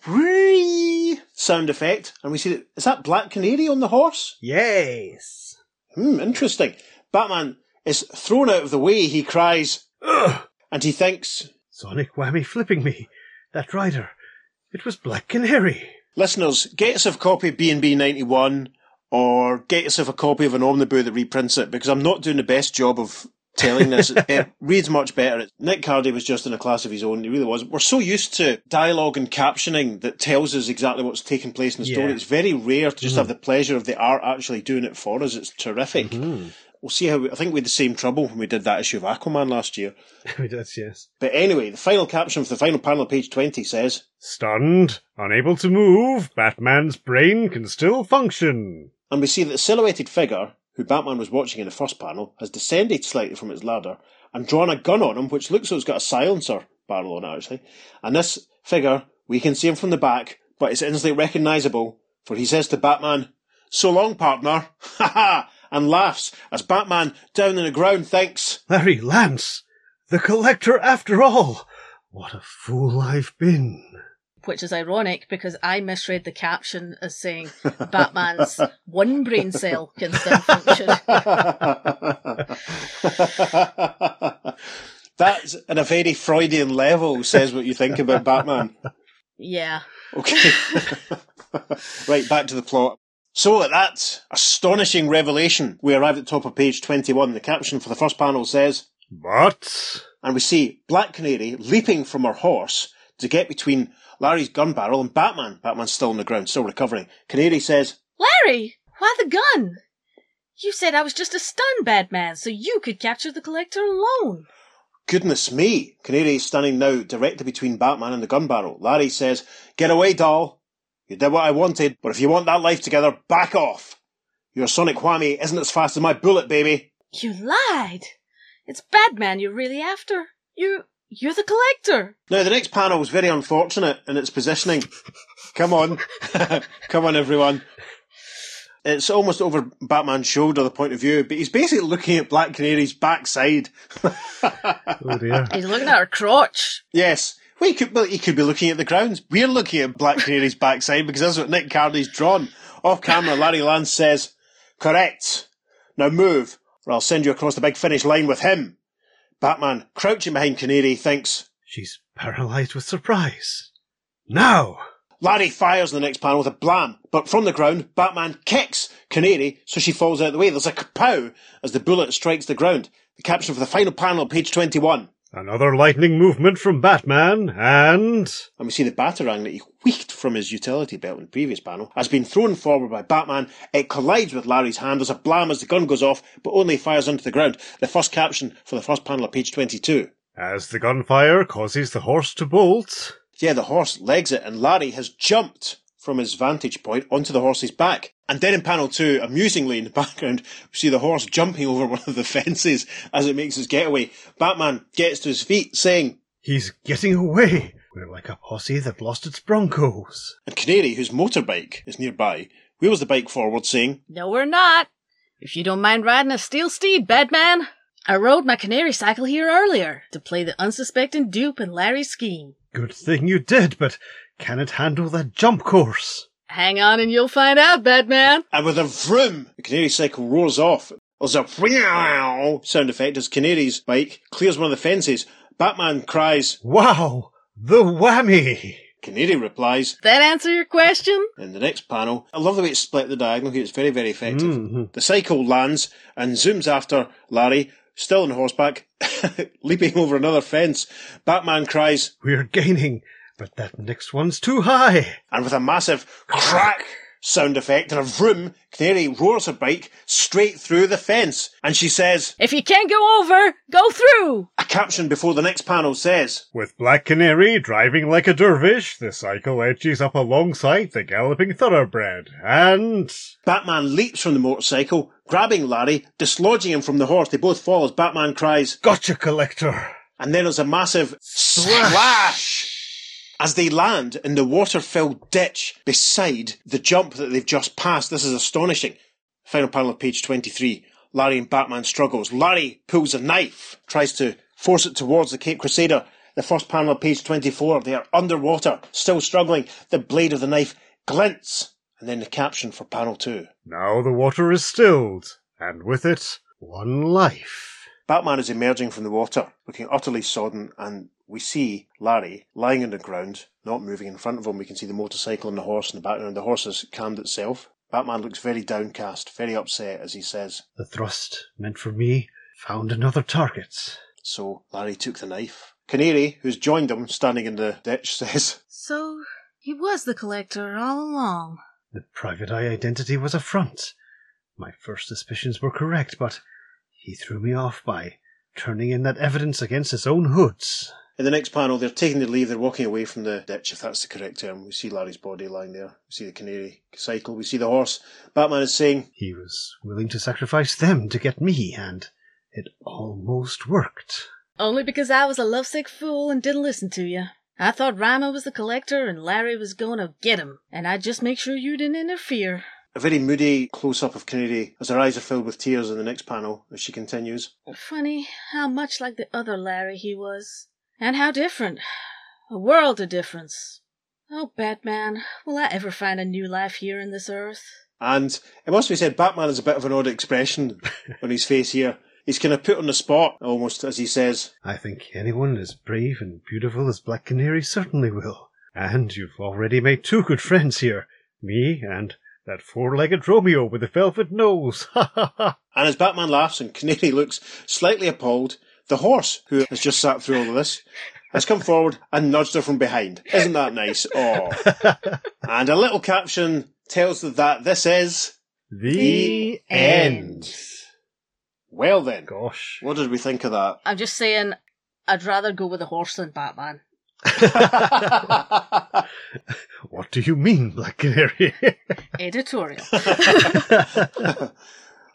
whee sound effect, and we see that is that Black Canary on the horse? Yes. Hmm, interesting. Batman is thrown out of the way. He cries, Ugh! and he thinks, Sonic whammy flipping me. That rider. It was Black Canary. listeners, get us a copy of B&B 91 or get yourself a copy of an omnibus that reprints it because I'm not doing the best job of telling this. it reads much better. Nick Cardy was just in a class of his own. He really was. We're so used to dialogue and captioning that tells us exactly what's taking place in the story. It's very rare to just mm-hmm. have the pleasure of the art actually doing it for us. It's terrific. Mm-hmm. We'll see how, we, I think we had the same trouble when we did that issue of Aquaman last year. We did, yes. But anyway, the final caption for the final panel of page 20 says, Stunned, unable to move, Batman's brain can still function. and we see that the silhouetted figure, who Batman was watching in the first panel, has descended slightly from its ladder and drawn a gun on him, which looks like it's got a silencer barrel on it, actually. And this figure, we can see him from the back, but it's instantly recognisable, for he says to Batman, So long, partner! Ha ha! And laughs as Batman, down on the ground, thinks, Larry Lance! The collector after all! What a fool I've been. Which is ironic because I misread the caption as saying Batman's one brain cell can still function. That's at a very Freudian level, says what you think about Batman. Yeah. Okay. right, back to the plot. So at that astonishing revelation, we arrive at the top of page 21. The caption for the first panel says, But and we see Black Canary leaping from her horse to get between Larry's gun barrel and Batman. Batman's still on the ground, still recovering. Canary says, Larry, why the gun? You said I was just a stun Batman, so you could capture the collector alone. Goodness me! Canary is standing now directly between Batman and the gun barrel. Larry says, Get away, doll! You did what I wanted, but if you want that life together, back off! Your sonic whammy isn't as fast as my bullet, baby! You lied. It's Batman you're really after. You, you're the collector. Now, the next panel is very unfortunate in its positioning. Come on. Come on, everyone. It's almost over Batman's shoulder, the point of view, but he's basically looking at Black Canary's backside. Oh dear. He's looking at her crotch. yes. Well, he could, well, he could be looking at the grounds. We're looking at Black Canary's backside because that's what Nick Cardy's drawn. Off camera, Larry Lance says, Correct. Now move, or I'll send you across the big finish line with him. Batman, crouching behind Canary, thinks, She's paralyzed with surprise. Now! Larry fires the next panel with a blam, but from the ground, Batman kicks Canary so she falls out of the way. There's a kapow as the bullet strikes the ground. The caption for the final panel, page 21. Another lightning movement from Batman, and And we see the batarang that he wheeked from his utility belt in the previous panel has been thrown forward by Batman. It collides with Larry's hand. There's a blam as the gun goes off, but only fires onto the ground. The first caption for the first panel of page 22. as the gunfire causes the horse to bolt, Yeah, the horse legs it, and Larry has jumped from his vantage point onto the horse's back. And then in panel two, amusingly in the background, we see the horse jumping over one of the fences as it makes its getaway. Batman gets to his feet saying, He's getting away. We're like a posse that lost its broncos. and Canary, whose motorbike is nearby, wheels the bike forward saying, No, we're not. If you don't mind riding a steel steed, Batman. I rode my canary cycle here earlier to play the unsuspecting dupe in Larry's scheme. Good thing you did, but can it handle that jump course? Hang on and you'll find out, Batman. and with a vroom, the Canary cycle roars off. There's a wow sound effect as Canary's bike clears one of the fences. Batman cries, Wow! The whammy! Canary replies, That answer your question? in the next panel. I love the way it's split the diagonal here, it's very, very effective. Mhm. The cycle lands and zooms after Larry, still on horseback, leaping over another fence. Batman cries, We're gaining, but that next one's too high. and with a massive crack sound effect and a vroom, Canary roars her bike straight through the fence. And she says, If you can't go over, go through. a caption before the next panel says, With Black Canary driving like a dervish, the cycle edges up alongside the galloping thoroughbred, and Batman leaps from the motorcycle, grabbing Larry, dislodging him from the horse. They both fall as Batman cries, Gotcha, Collector! and then there's a massive splash as they land in the water-filled ditch beside the jump that they've just passed. This is astonishing. Final panel of page 23. Larry and Batman struggles. Larry pulls a knife, tries to force it towards the Caped Crusader. The first panel of page 24. They are underwater, still struggling. The blade of the knife glints. And then the caption for panel two. now the water is stilled, and with it, One life. Batman is emerging from the water, looking utterly sodden, and we see Larry lying on the ground, not moving. In front of him, we can see the motorcycle and the horse in the background. The horse has calmed itself. Batman looks very downcast, very upset as he says, The thrust meant for me found another target. So Larry took the knife. Canary, who's joined him, standing in the ditch, says, So, he was the collector all along. The private eye identity was a front. My first suspicions were correct, but he threw me off by turning in that evidence against his own hoods. In the next panel, they're taking the leave, they're walking away from the ditch, if that's the correct term. We see Larry's body lying there. We see the canary cycle. We see the horse. Batman is saying, He was willing to sacrifice them to get me, and it almost worked. Only because I was a lovesick fool and didn't listen to you. I thought Reimer was the collector and Larry was going to get him, and I'd just make sure you didn't interfere. a very moody close up of Canary as her eyes are filled with tears in the next panel as she continues. Funny how much like the other Larry he was. And how different. A world of difference. Oh, Batman, will I ever find a new life here in this earth? And it must be said, Batman has a bit of an odd expression on his face here. He's kind of put on the spot, almost, as he says, I think anyone as brave and beautiful as Black Canary certainly will. And you've already made two good friends here. Me and that four-legged Romeo with the velvet nose. Ha ha ha. And as Batman laughs and Canary looks slightly appalled, the horse, who has just sat through all of this, has come forward and nudged her from behind. Isn't that nice? Oh. and a little caption tells them that this is. The end. Well then, Gosh. what did we think of that? I'm just saying, I'd rather go with a horse than Batman. What do you mean, Black Canary? Editorial.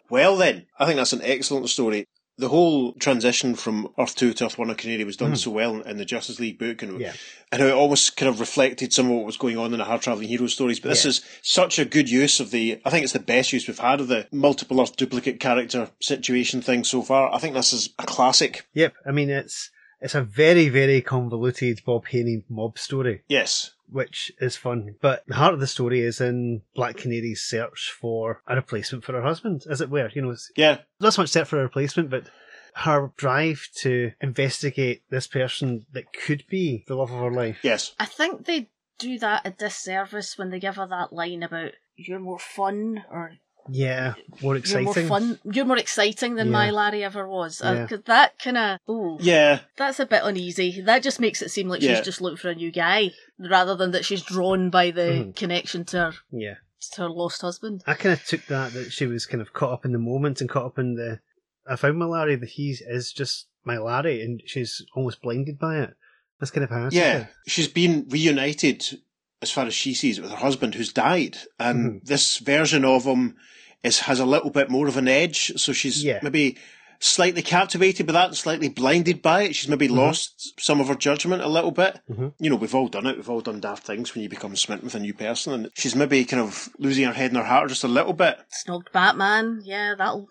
well then, I think that's an excellent story. The whole transition from Earth 2 to Earth 1 and Canary was done hmm. so well in the Justice League book and, Yeah. and how it almost kind of reflected some of what was going on in the hard traveling hero stories. But this Yeah. is such a good use of the, I think it's the best use we've had of the multiple Earth duplicate character situation thing so far. I think this is a classic. yep, I mean, it's it's a very, very convoluted Bob Haney mob story, Yes. Which is fun. But the heart of the story is in Black Canary's search for a replacement for her husband, as it were. You know, it's Yeah. not so much set for a replacement, but her drive to investigate this person that could be the love of her life. Yes. I think they do that a disservice when they give her that line about you're more fun or Yeah, more you're exciting. more fun, you're more exciting than my Larry ever was. Uh, that kind of, oh Yeah. that's a bit uneasy. That just makes it seem like Yeah. she's just looking for a new guy rather than that she's drawn by the Mhm. connection to her, Yeah. to her lost husband. I kind of took that that she was kind of caught up in the moment and caught up in the. I found my Larry that he is just my Larry, and she's almost blinded by it. That's kind of how I Yeah. it. She's been reunited as far as she sees it, with her husband who's died, and mm-hmm. this version of him is has a little bit more of an edge. So she's Yeah. maybe slightly captivated by that, and slightly blinded by it. She's maybe mm-hmm. lost some of her judgment a little bit. Mm-hmm. You know, we've all done it. We've all done daft things when you become smitten with a new person, and she's maybe kind of losing her head and her heart just a little bit. Snogged Batman. Yeah, that'll.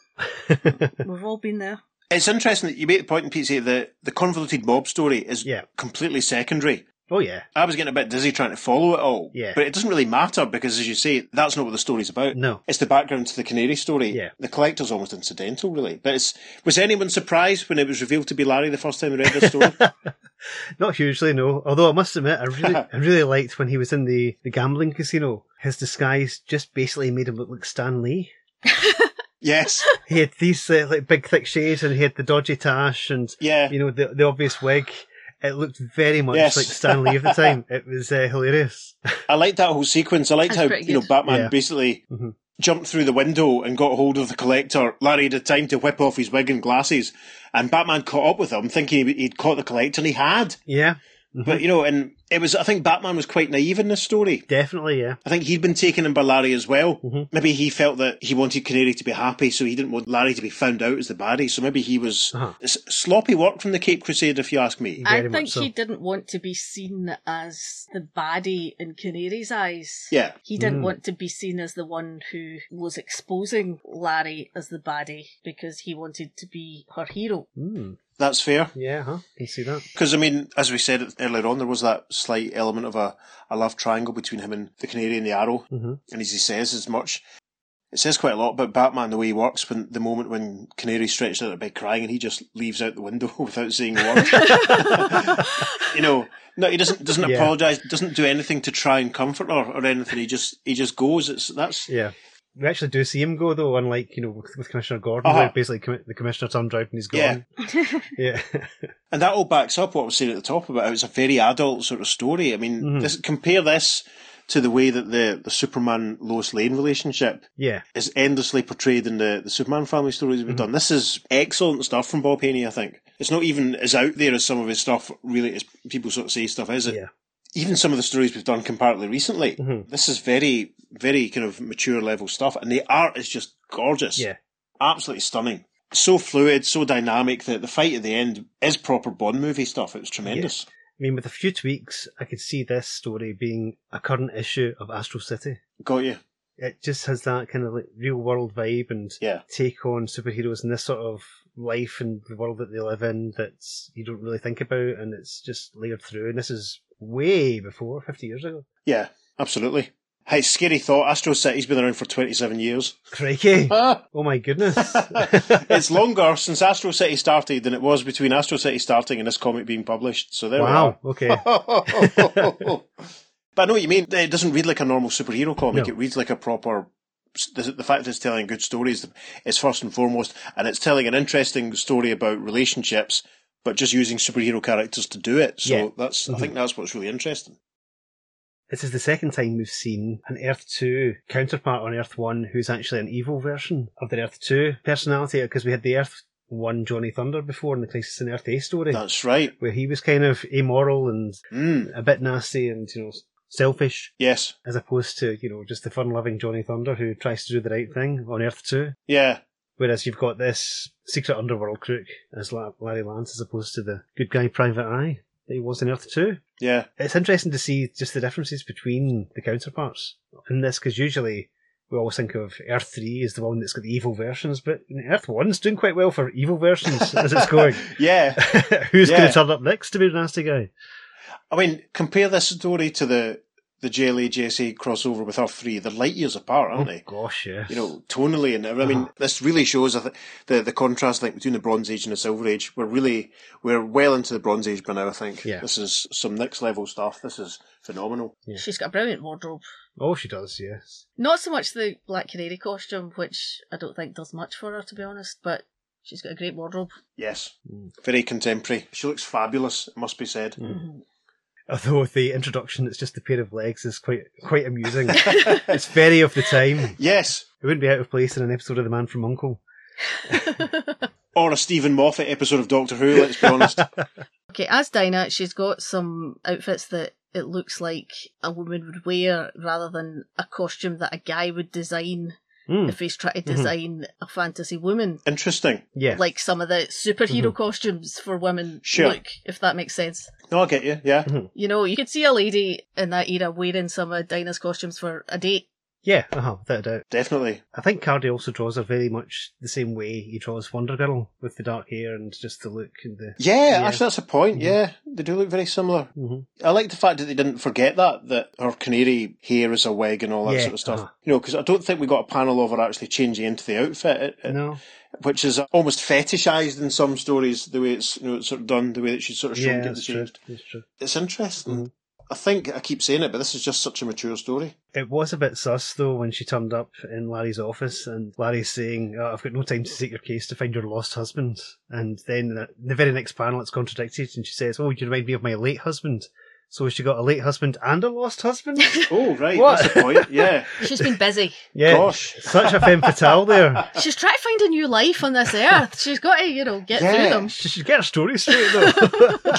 We've all been there. It's interesting that you make the point in Pete say that the convoluted mob story is Yeah. completely secondary. Oh yeah. I was getting a bit dizzy trying to follow it all. Yeah. But it doesn't really matter because, as you say, that's not what the story's about. No. It's the background to the Canary story. Yeah. The collector's almost incidental, really. But it's was anyone surprised when it was revealed to be Larry the first time they read this story? Not hugely, no. Although I must admit, I really, I really liked when he was in the, the gambling casino. His disguise just basically made him look like Stan Lee. yes. He had these uh, like big thick shades, and he had the dodgy tash, and Yeah. you know the the obvious wig. It looked very much Yes. like Stan Lee of the time. It was uh, hilarious. I liked that whole sequence. I liked That's how you know. Batman Yeah. basically Mhm. jumped through the window and got hold of the collector. Larry had time to whip off his wig and glasses, and Batman caught up with him, thinking he- he'd caught the collector, and he had. Yeah, But you know, and it was. I think Batman was quite naive in this story. definitely. Yeah, I think he'd been taken in by Larry as well. Mhm. Maybe he felt that he wanted Canary to be happy, so he didn't want Larry to be found out as the baddie. So maybe he was Uh-huh. sloppy work from the Cape Crusade, if you ask me. Very I think so. he didn't want to be seen as the baddie in Canary's eyes. Yeah, He didn't Mm. want to be seen as the one who was exposing Larry as the baddie because he wanted to be her hero. mm. That's fair. yeah, huh? Can see that. Because I mean, as we said earlier on, there was that slight element of a, a love triangle between him and the Canary and the Arrow, Mhm. and as he says as much. It says quite a lot about Batman the way he works when the moment when Canary stretched out a bed crying and he just leaves out the window without saying a word. you know, no, he doesn't doesn't Yeah. apologise, doesn't do anything to try and comfort her or anything. He just he just goes. It's that's Yeah. We actually do see him go though, unlike you know with, with Commissioner Gordon, Uh-huh. where basically commi- the commissioner turned around and he's Yeah. gone. Yeah, and that all backs up what I was saying at the top about how it's a very adult sort of story. I mean, Mhm. this, compare this to the way that the the Superman Lois Lane relationship yeah, is endlessly portrayed in the, the Superman family stories we've Mm-hmm. done. This is excellent stuff from Bob Haney, I think. It's not even as out there as some of his stuff really as people sort of say stuff is. It? yeah. Even some of the stories we've done comparatively recently. Mhm. This is very, very kind of mature level stuff. And the art is just gorgeous. Yeah. Absolutely stunning. So fluid, so dynamic that the fight at the end is proper Bond movie stuff. It was tremendous. I mean, with a few tweaks, I could see this story being a current issue of Astro City. Got you. It just has that kind of like real world vibe and Yeah. take on superheroes and this sort of life and the world that they live in that you don't really think about, and it's just layered through. And this is way before fifty years ago. Yeah, absolutely. Hey, scary thought. Astro City's been around for 27 years. Crikey! Ah! Oh my goodness! it's longer since Astro City started than it was between Astro City starting and this comic being published. So there wow. Okay. we are. but I know what you mean. It doesn't read like a normal superhero comic. No. It reads like a proper. The, the fact that it's telling good stories is first and foremost, and it's telling an interesting story about relationships, but just using superhero characters to do it. So Yeah. that's. I think that's what's really interesting. This is the second time we've seen an Earth 2 counterpart on Earth 1 who's actually an evil version of the Earth 2 personality because we had the Earth 1 Johnny Thunder before in the Crisis on Earth A story That's right. where he was kind of amoral and Mm, a bit nasty and, you know, selfish yes. as opposed to, you know, just the fun loving Johnny Thunder who tries to do the right thing on Earth 2. Yeah. Whereas you've got this secret underworld crook as Larry Lance as opposed to the good guy Private Eye that he was in Earth 2 Yeah. it's interesting to see just the differences between the counterparts in this because usually we always think of Earth 3 as the one that's got the evil versions, but Earth 1's doing quite well for evil versions as it's going. Yeah. Who's going to turn up next to be the nasty guy? I mean, compare this story to the the JLA JSA crossover with Earth Three. They're light years apart, aren't they? Gosh, yeah. You know, tonally, and I mean, Uh-huh. this really shows I think, the the contrast I think between the Bronze Age and the Silver Age. We're really we're well into the Bronze Age by now. I think Yeah. this is some next level stuff. This is phenomenal. Yeah. She's got a brilliant wardrobe. Oh, she does, yes. Not so much the Black Canary costume, which I don't think does much for her, to be honest, but she's got a great wardrobe. Yes, Mm. very contemporary. She looks fabulous. It must be said. Mm-hmm. Although the introduction, it's just a pair of legs, is quite quite amusing. it's very of the time. Yes, It wouldn't be out of place in an episode of The Man from Uncle. or a Steven Moffat episode of Doctor Who. Let's be honest. Okay, as Dinah, she's got some outfits that it looks like a woman would wear rather than a costume that a guy would design Mm. if he's trying to mm-hmm. design a fantasy woman. Interesting. Yeah. Like some of the superhero mm-hmm. costumes for women Sure. look, if that makes sense. No, I get you. Yeah. Mm-hmm. You know, you could see a lady in that era wearing some of Dinah's costumes for a date. Yeah, uh-huh, without a doubt. Definitely. I think Cardy also draws her very much the same way he draws Wonder Girl with the dark hair and just the look and the. Yeah, actually, that's a point. Yeah, they do look very similar. Mhm. I like the fact that they didn't forget that that her canary hair is a wig and all that Yeah, sort of stuff. uh-huh. You know, because I don't think we got a panel of her actually changing into the outfit, it- it- No. which is almost fetishized in some stories. The way it's you know it's sort of done, the way that she's sort of shown Yeah, getting that's true. changed. That's true. It's interesting. Mhm. I think I keep saying it, but this is just such a mature story. It was a bit sus though when she turned up in Larry's office and Larry's saying, oh, "I've got no time to take your case to find your lost husband." And then the, the very next panel, it's contradicted, and she says, "Oh, you remind me of my late husband." So she got a late husband and a lost husband. Oh, right, What? that's the point. Yeah, She's been busy. yeah, Gosh. such a femme fatale there. She's trying to find a new life on this earth. She's got to, you know, get Yeah. through them. She should get her story straight though.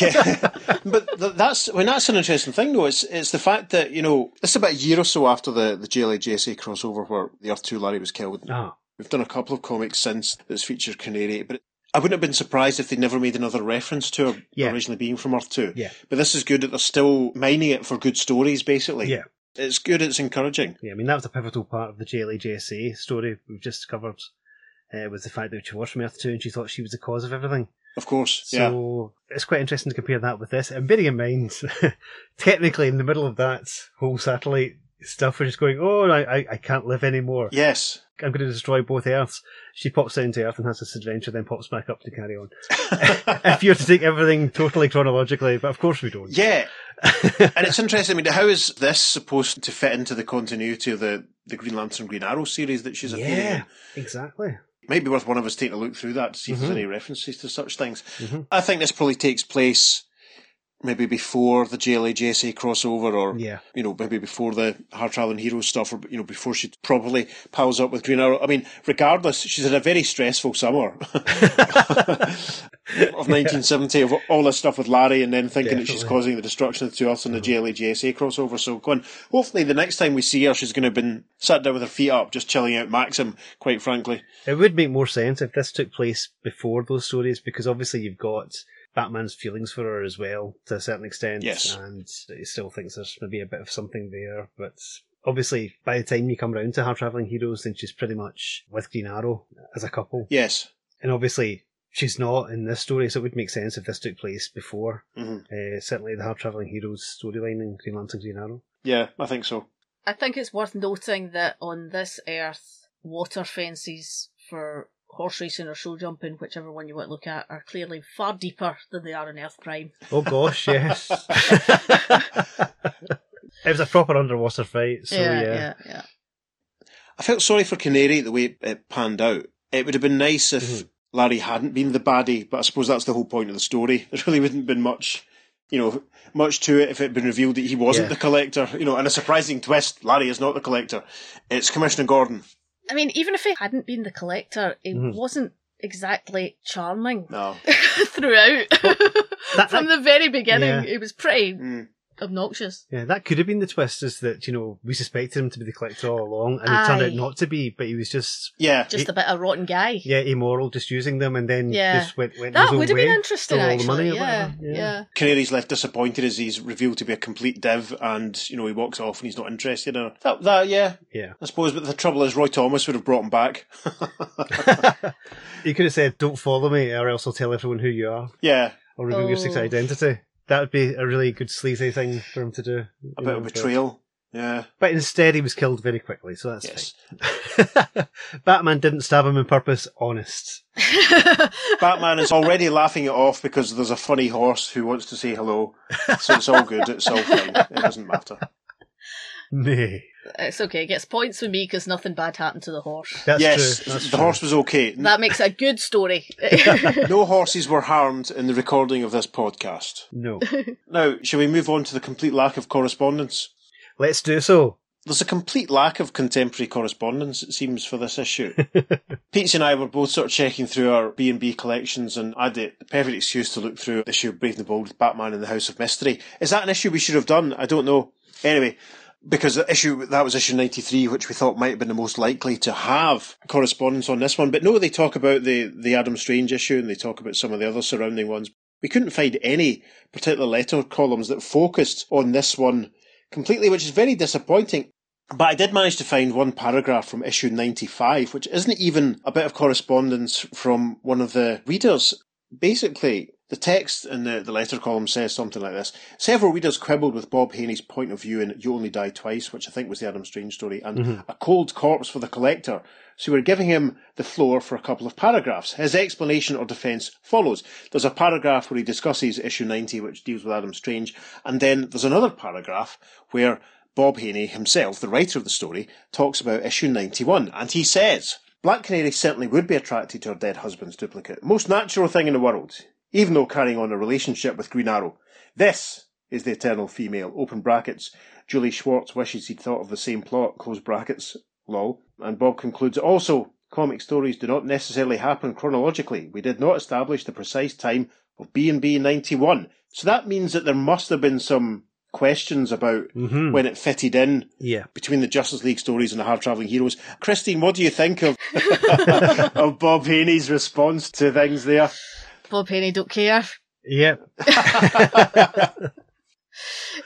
yeah. but th- that's when that's an interesting thing, though. It's it's the fact that you know it's about a year or so after the the JLA JSA crossover where the Earth Two Larry was killed. Ah, We've done a couple of comics since that's featured Canary, but I wouldn't have been surprised if they never made another reference to her Yeah. originally being from Earth Two. Yeah. But this is good that they're still mining it for good stories, basically. yeah. It's good. It's encouraging. Yeah, I mean that was a pivotal part of the JLA JSA story we've just covered. Uh, was the fact that she was from Earth Two and she thought she was the cause of everything. Of course. yeah. So it's quite interesting to compare that with this. And bearing in mind, technically in the middle of that whole satellite stuff, we're just going, oh, I, I, I can't live anymore. Yes. I'm going to destroy both Earths. She pops down to Earth and has this adventure, then pops back up to carry on. if you're to take everything totally chronologically, but of course we don't. Yeah. and it's interesting. I mean, how is this supposed to fit into the continuity of the, the Green Lantern Green Arrow series that she's appearing in? yeah, exactly. might be worth one of us taking a look through that to see if Mhm. there's any references to such things. Mhm. I think this probably takes place maybe before the JLA JSA crossover or Yeah. you know, maybe before the Hard Traveling Heroes stuff, or you know, before she properly pals up with Green Arrow. I mean, regardless, she's had a very stressful summer of 1970 of all this stuff with Larry, and then thinking that she's causing the destruction of the two Earths in the mm-hmm. JLA JSA crossover. So, go on. Hopefully, the next time we see her, she's going to have been sat down with her feet up, just chilling out Maxim. Quite frankly, It would make more sense if this took place before those stories, because obviously you've got Batman's feelings for her as well, to a certain extent. Yes. And he still thinks there's maybe a bit of something there, but obviously by the time you come round to Hard Traveling Heroes, then she's pretty much with Green Arrow as a couple. yes. And obviously she's not in this story, so it would make sense if this took place before. hmm Uh, certainly the Hard Traveling Heroes storyline in Green Lantern Green Arrow. Yeah, I think so. I think it's worth noting that on this earth, water fences for horse racing or show jumping, whichever one you want to look at, are clearly far deeper than they are in Earth Prime. Oh gosh, yes. it was a proper underwater fight, so yeah, yeah. yeah, yeah. I felt sorry for Canary the way it panned out. It would have been nice if Mhm. Larry hadn't been the baddie, but I suppose that's the whole point of the story. There really wouldn't have been much, you know, much to it if it had been revealed that he wasn't Yeah. the collector. You know, and a surprising twist, Larry is not the collector. It's Commissioner Gordon. I mean, even if he hadn't been the collector, he Mhm. wasn't exactly charming No. throughout. that- From the very beginning, Yeah. he was pretty Mm. Obnoxious. Yeah, that could have been the twist, is that, you know, we suspected him to be the collector all along, and he turned out not to be, but he was just, Yeah. Just a bit of a rotten guy. yeah, immoral, just using them, and then Yeah. just went, went his That own would have way, been interesting, stole all the actually. money yeah, yeah, Yeah. Canary's left disappointed as he's revealed to be a complete div, and you know he walks off and he's not interested in her. That, that yeah, Yeah. I suppose. But the trouble is, Roy Thomas would have brought him back. he could have said, don't follow me, or else I'll tell everyone who you are, yeah, or reveal your secret Oh. identity. That would be a really good sleazy thing for him to do. a bit know, of betrayal. Yeah. But instead, he was killed very quickly, so that's Yes. fine. Batman didn't stab him on purpose, honest. Batman is already laughing it off because there's a funny horse who wants to say hello. So it's all good. It's all fine. It doesn't matter. Nay. it's okay. It gets points for me because nothing bad happened to the horse. That's yes, true. That's the true. horse was okay. That makes a good story. No horses were harmed in the recording of this podcast. No. Now, shall we move on to the complete lack of correspondence? Let's do so. There's a complete lack of contemporary correspondence, it seems, for this issue. Pete's and I were both sort of checking through our B&B collections and I had the perfect excuse to look through the issue of Brave and the Bold, Batman in the House of Mystery. Is that an issue we should have done? I don't know. Anyway, because the issue, that was issue 93, which we thought might have been the most likely to have correspondence on this one. But no, they talk about the, the Adam Strange issue and they talk about some of the other surrounding ones. We couldn't find any particular letter columns that focused on this one completely, which is very disappointing. But I did manage to find one paragraph from issue 95, which isn't even a bit of correspondence from one of the readers. Basically, the text in the, the letter column says something like this. Several readers quibbled with Bob Haney's point of view in You Only Die Twice, which I think was the Adam Strange story, and mm-hmm. A Cold Corpse for the Collector. So we're giving him the floor for a couple of paragraphs. His explanation or defence follows. There's a paragraph where he discusses issue 90, which deals with Adam Strange, and then there's another paragraph where Bob Haney himself, the writer of the story, talks about issue 91, and he says, Black Canary certainly would be attracted to her dead husband's duplicate. Most natural thing in the world, even though carrying on a relationship with Green Arrow. This is the eternal female, open brackets. Julie Schwartz wishes he'd thought of the same plot, close brackets, lol. And Bob concludes, also, comic stories do not necessarily happen chronologically. We did not establish the precise time of B&B 91. So that means that there must have been some questions about Mhm. when it fitted in Yeah. between the Justice League stories and the hard travelling heroes. Christine, what do you think of of Bob Haney's response to things there? Bob Haney don't care. Yep.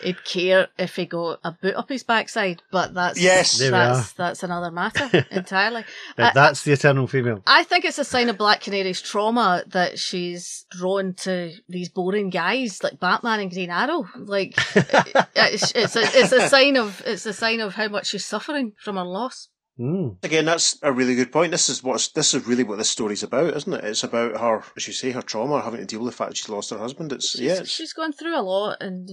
He'd care if he got a boot up his backside, but that's Yes. That's that's another matter entirely. I- that's the eternal female. I think it's a sign of Black Canary's trauma that she's drawn to these boring guys like Batman and Green Arrow. Like it's, it's a it's a sign of it's a sign of how much she's suffering from her loss. Mm. Again, that's a really good point. This is what's this is really what this story's about, isn't it? It's about her, as you say, her trauma, having to deal with the fact she's lost her husband. It's She's, yeah, it's, she's gone through a lot, and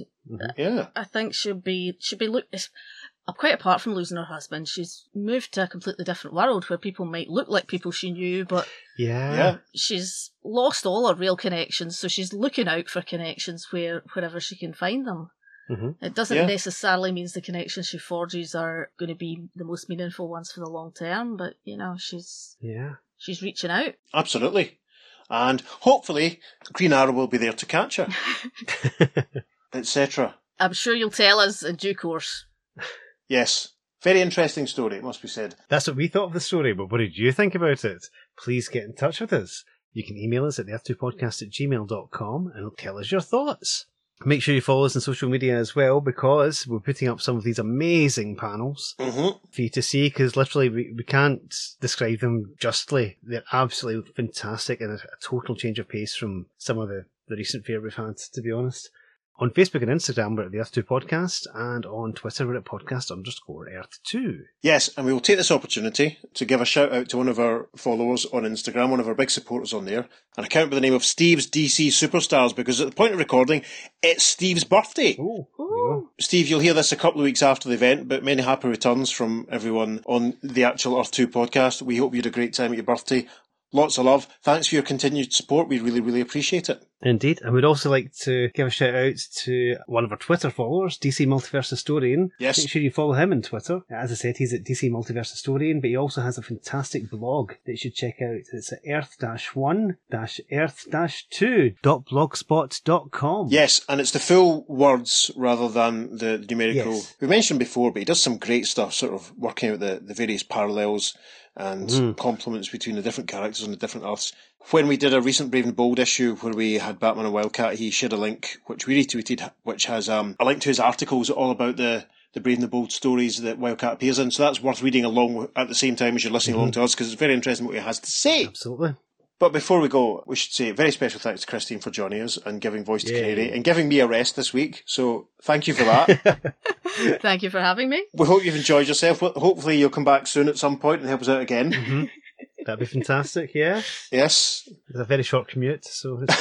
yeah. I think she'll be she'll be look. it's- Quite apart from losing her husband, she's moved to a completely different world where people might look like people she knew, but Yeah. Yeah. she's lost all her real connections, so she's looking out for connections where wherever she can find them. Mhm. It doesn't Yeah. necessarily means the connections she forges are going to be the most meaningful ones for the long term, but you know she's Yeah. she's reaching out. Absolutely. And hopefully Green Arrow will be there to catch her, etc. I'm sure you'll tell us in due course. Yes. Very interesting story, it must be said. That's what we thought of the story, but what did you think about it? Please get in touch with us. You can email us at the earth2podcast at gmail.com and tell us your thoughts. Make sure you follow us on social media as well because we're putting up some of these amazing panels hmm for you to see because literally we, we can't describe them justly. They're absolutely fantastic and a, a total change of pace from some of the, the recent fare we've had, to be honest. On Facebook and Instagram, we're at the Earth2 Podcast, and on Twitter, we're at podcast underscore Earth2. Yes, and we will take this opportunity to give a shout out to one of our followers on Instagram, one of our big supporters on there, an account by the name of Steve's DC Superstars, because at the point of recording, it's Steve's birthday. Oh, there you go. Steve, you'll hear this a couple of weeks after the event, but many happy returns from everyone on the actual Earth 2 podcast. We hope you had a great time at your birthday. Lots of love. Thanks for your continued support. We really, really appreciate it. Indeed. And we'd also like to give a shout out to one of our Twitter followers, DC Multiverse Historian. Yes. Make sure you follow him on Twitter. As I said, he's at DC Multiverse Historian, but he also has a fantastic blog that you should check out. It's at earth-1-earth-2.blogspot.com. Yes, and it's the full words rather than the numerical. Yes. We mentioned before, but he does some great stuff, sort of working out the, the various parallels and Mm. complements between the different characters on the different Earths. When we did a recent Brave and Bold issue where we had Batman and Wildcat, he shared a link which we retweeted, which has um, a link to his articles all about the the Brave and the Bold stories that Wildcat appears in. So that's worth reading along at the same time as you're listening along to us because it's very interesting what he has to say. Absolutely. But before we go, we should say a very special thanks to Christine for joining us and giving voice to Yay. Canary and giving me a rest this week. So thank you for that. Thank you for having me. we hope you've enjoyed yourself. Hopefully you'll come back soon at some point and help us out again. hmm That'd be fantastic, yeah. yes. It's a very short commute, so it's.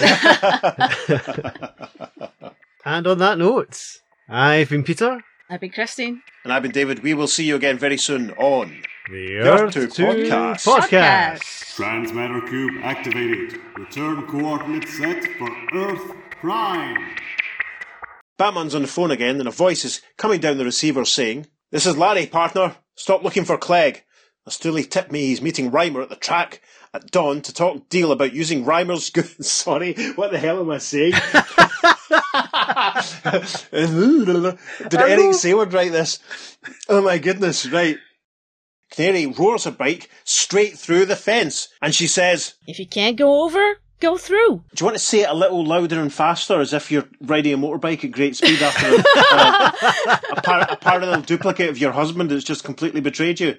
And on that note, I've been Peter. I've been Christine. and I've been David. We will see you again very soon on The Earth Earth 2 Podcast. Podcast. Transmatter cube activated. Return coordinates set for Earth Prime. Batman's on the phone again and a voice is coming down the receiver saying, This is Larry, partner. Stop looking for Clegg. Astuli tipped me he's meeting Reimer at the track at dawn to talk deal about using Reimer's good. Sorry, what the hell am I saying? Did Eric Saward write this? Oh my goodness, right. Canary roars her bike straight through the fence and she says, If you can't go over, go through. Do you want to say it a little louder and faster as if you're riding a motorbike at great speed after a, a, par- a parallel duplicate of your husband that's just completely betrayed you?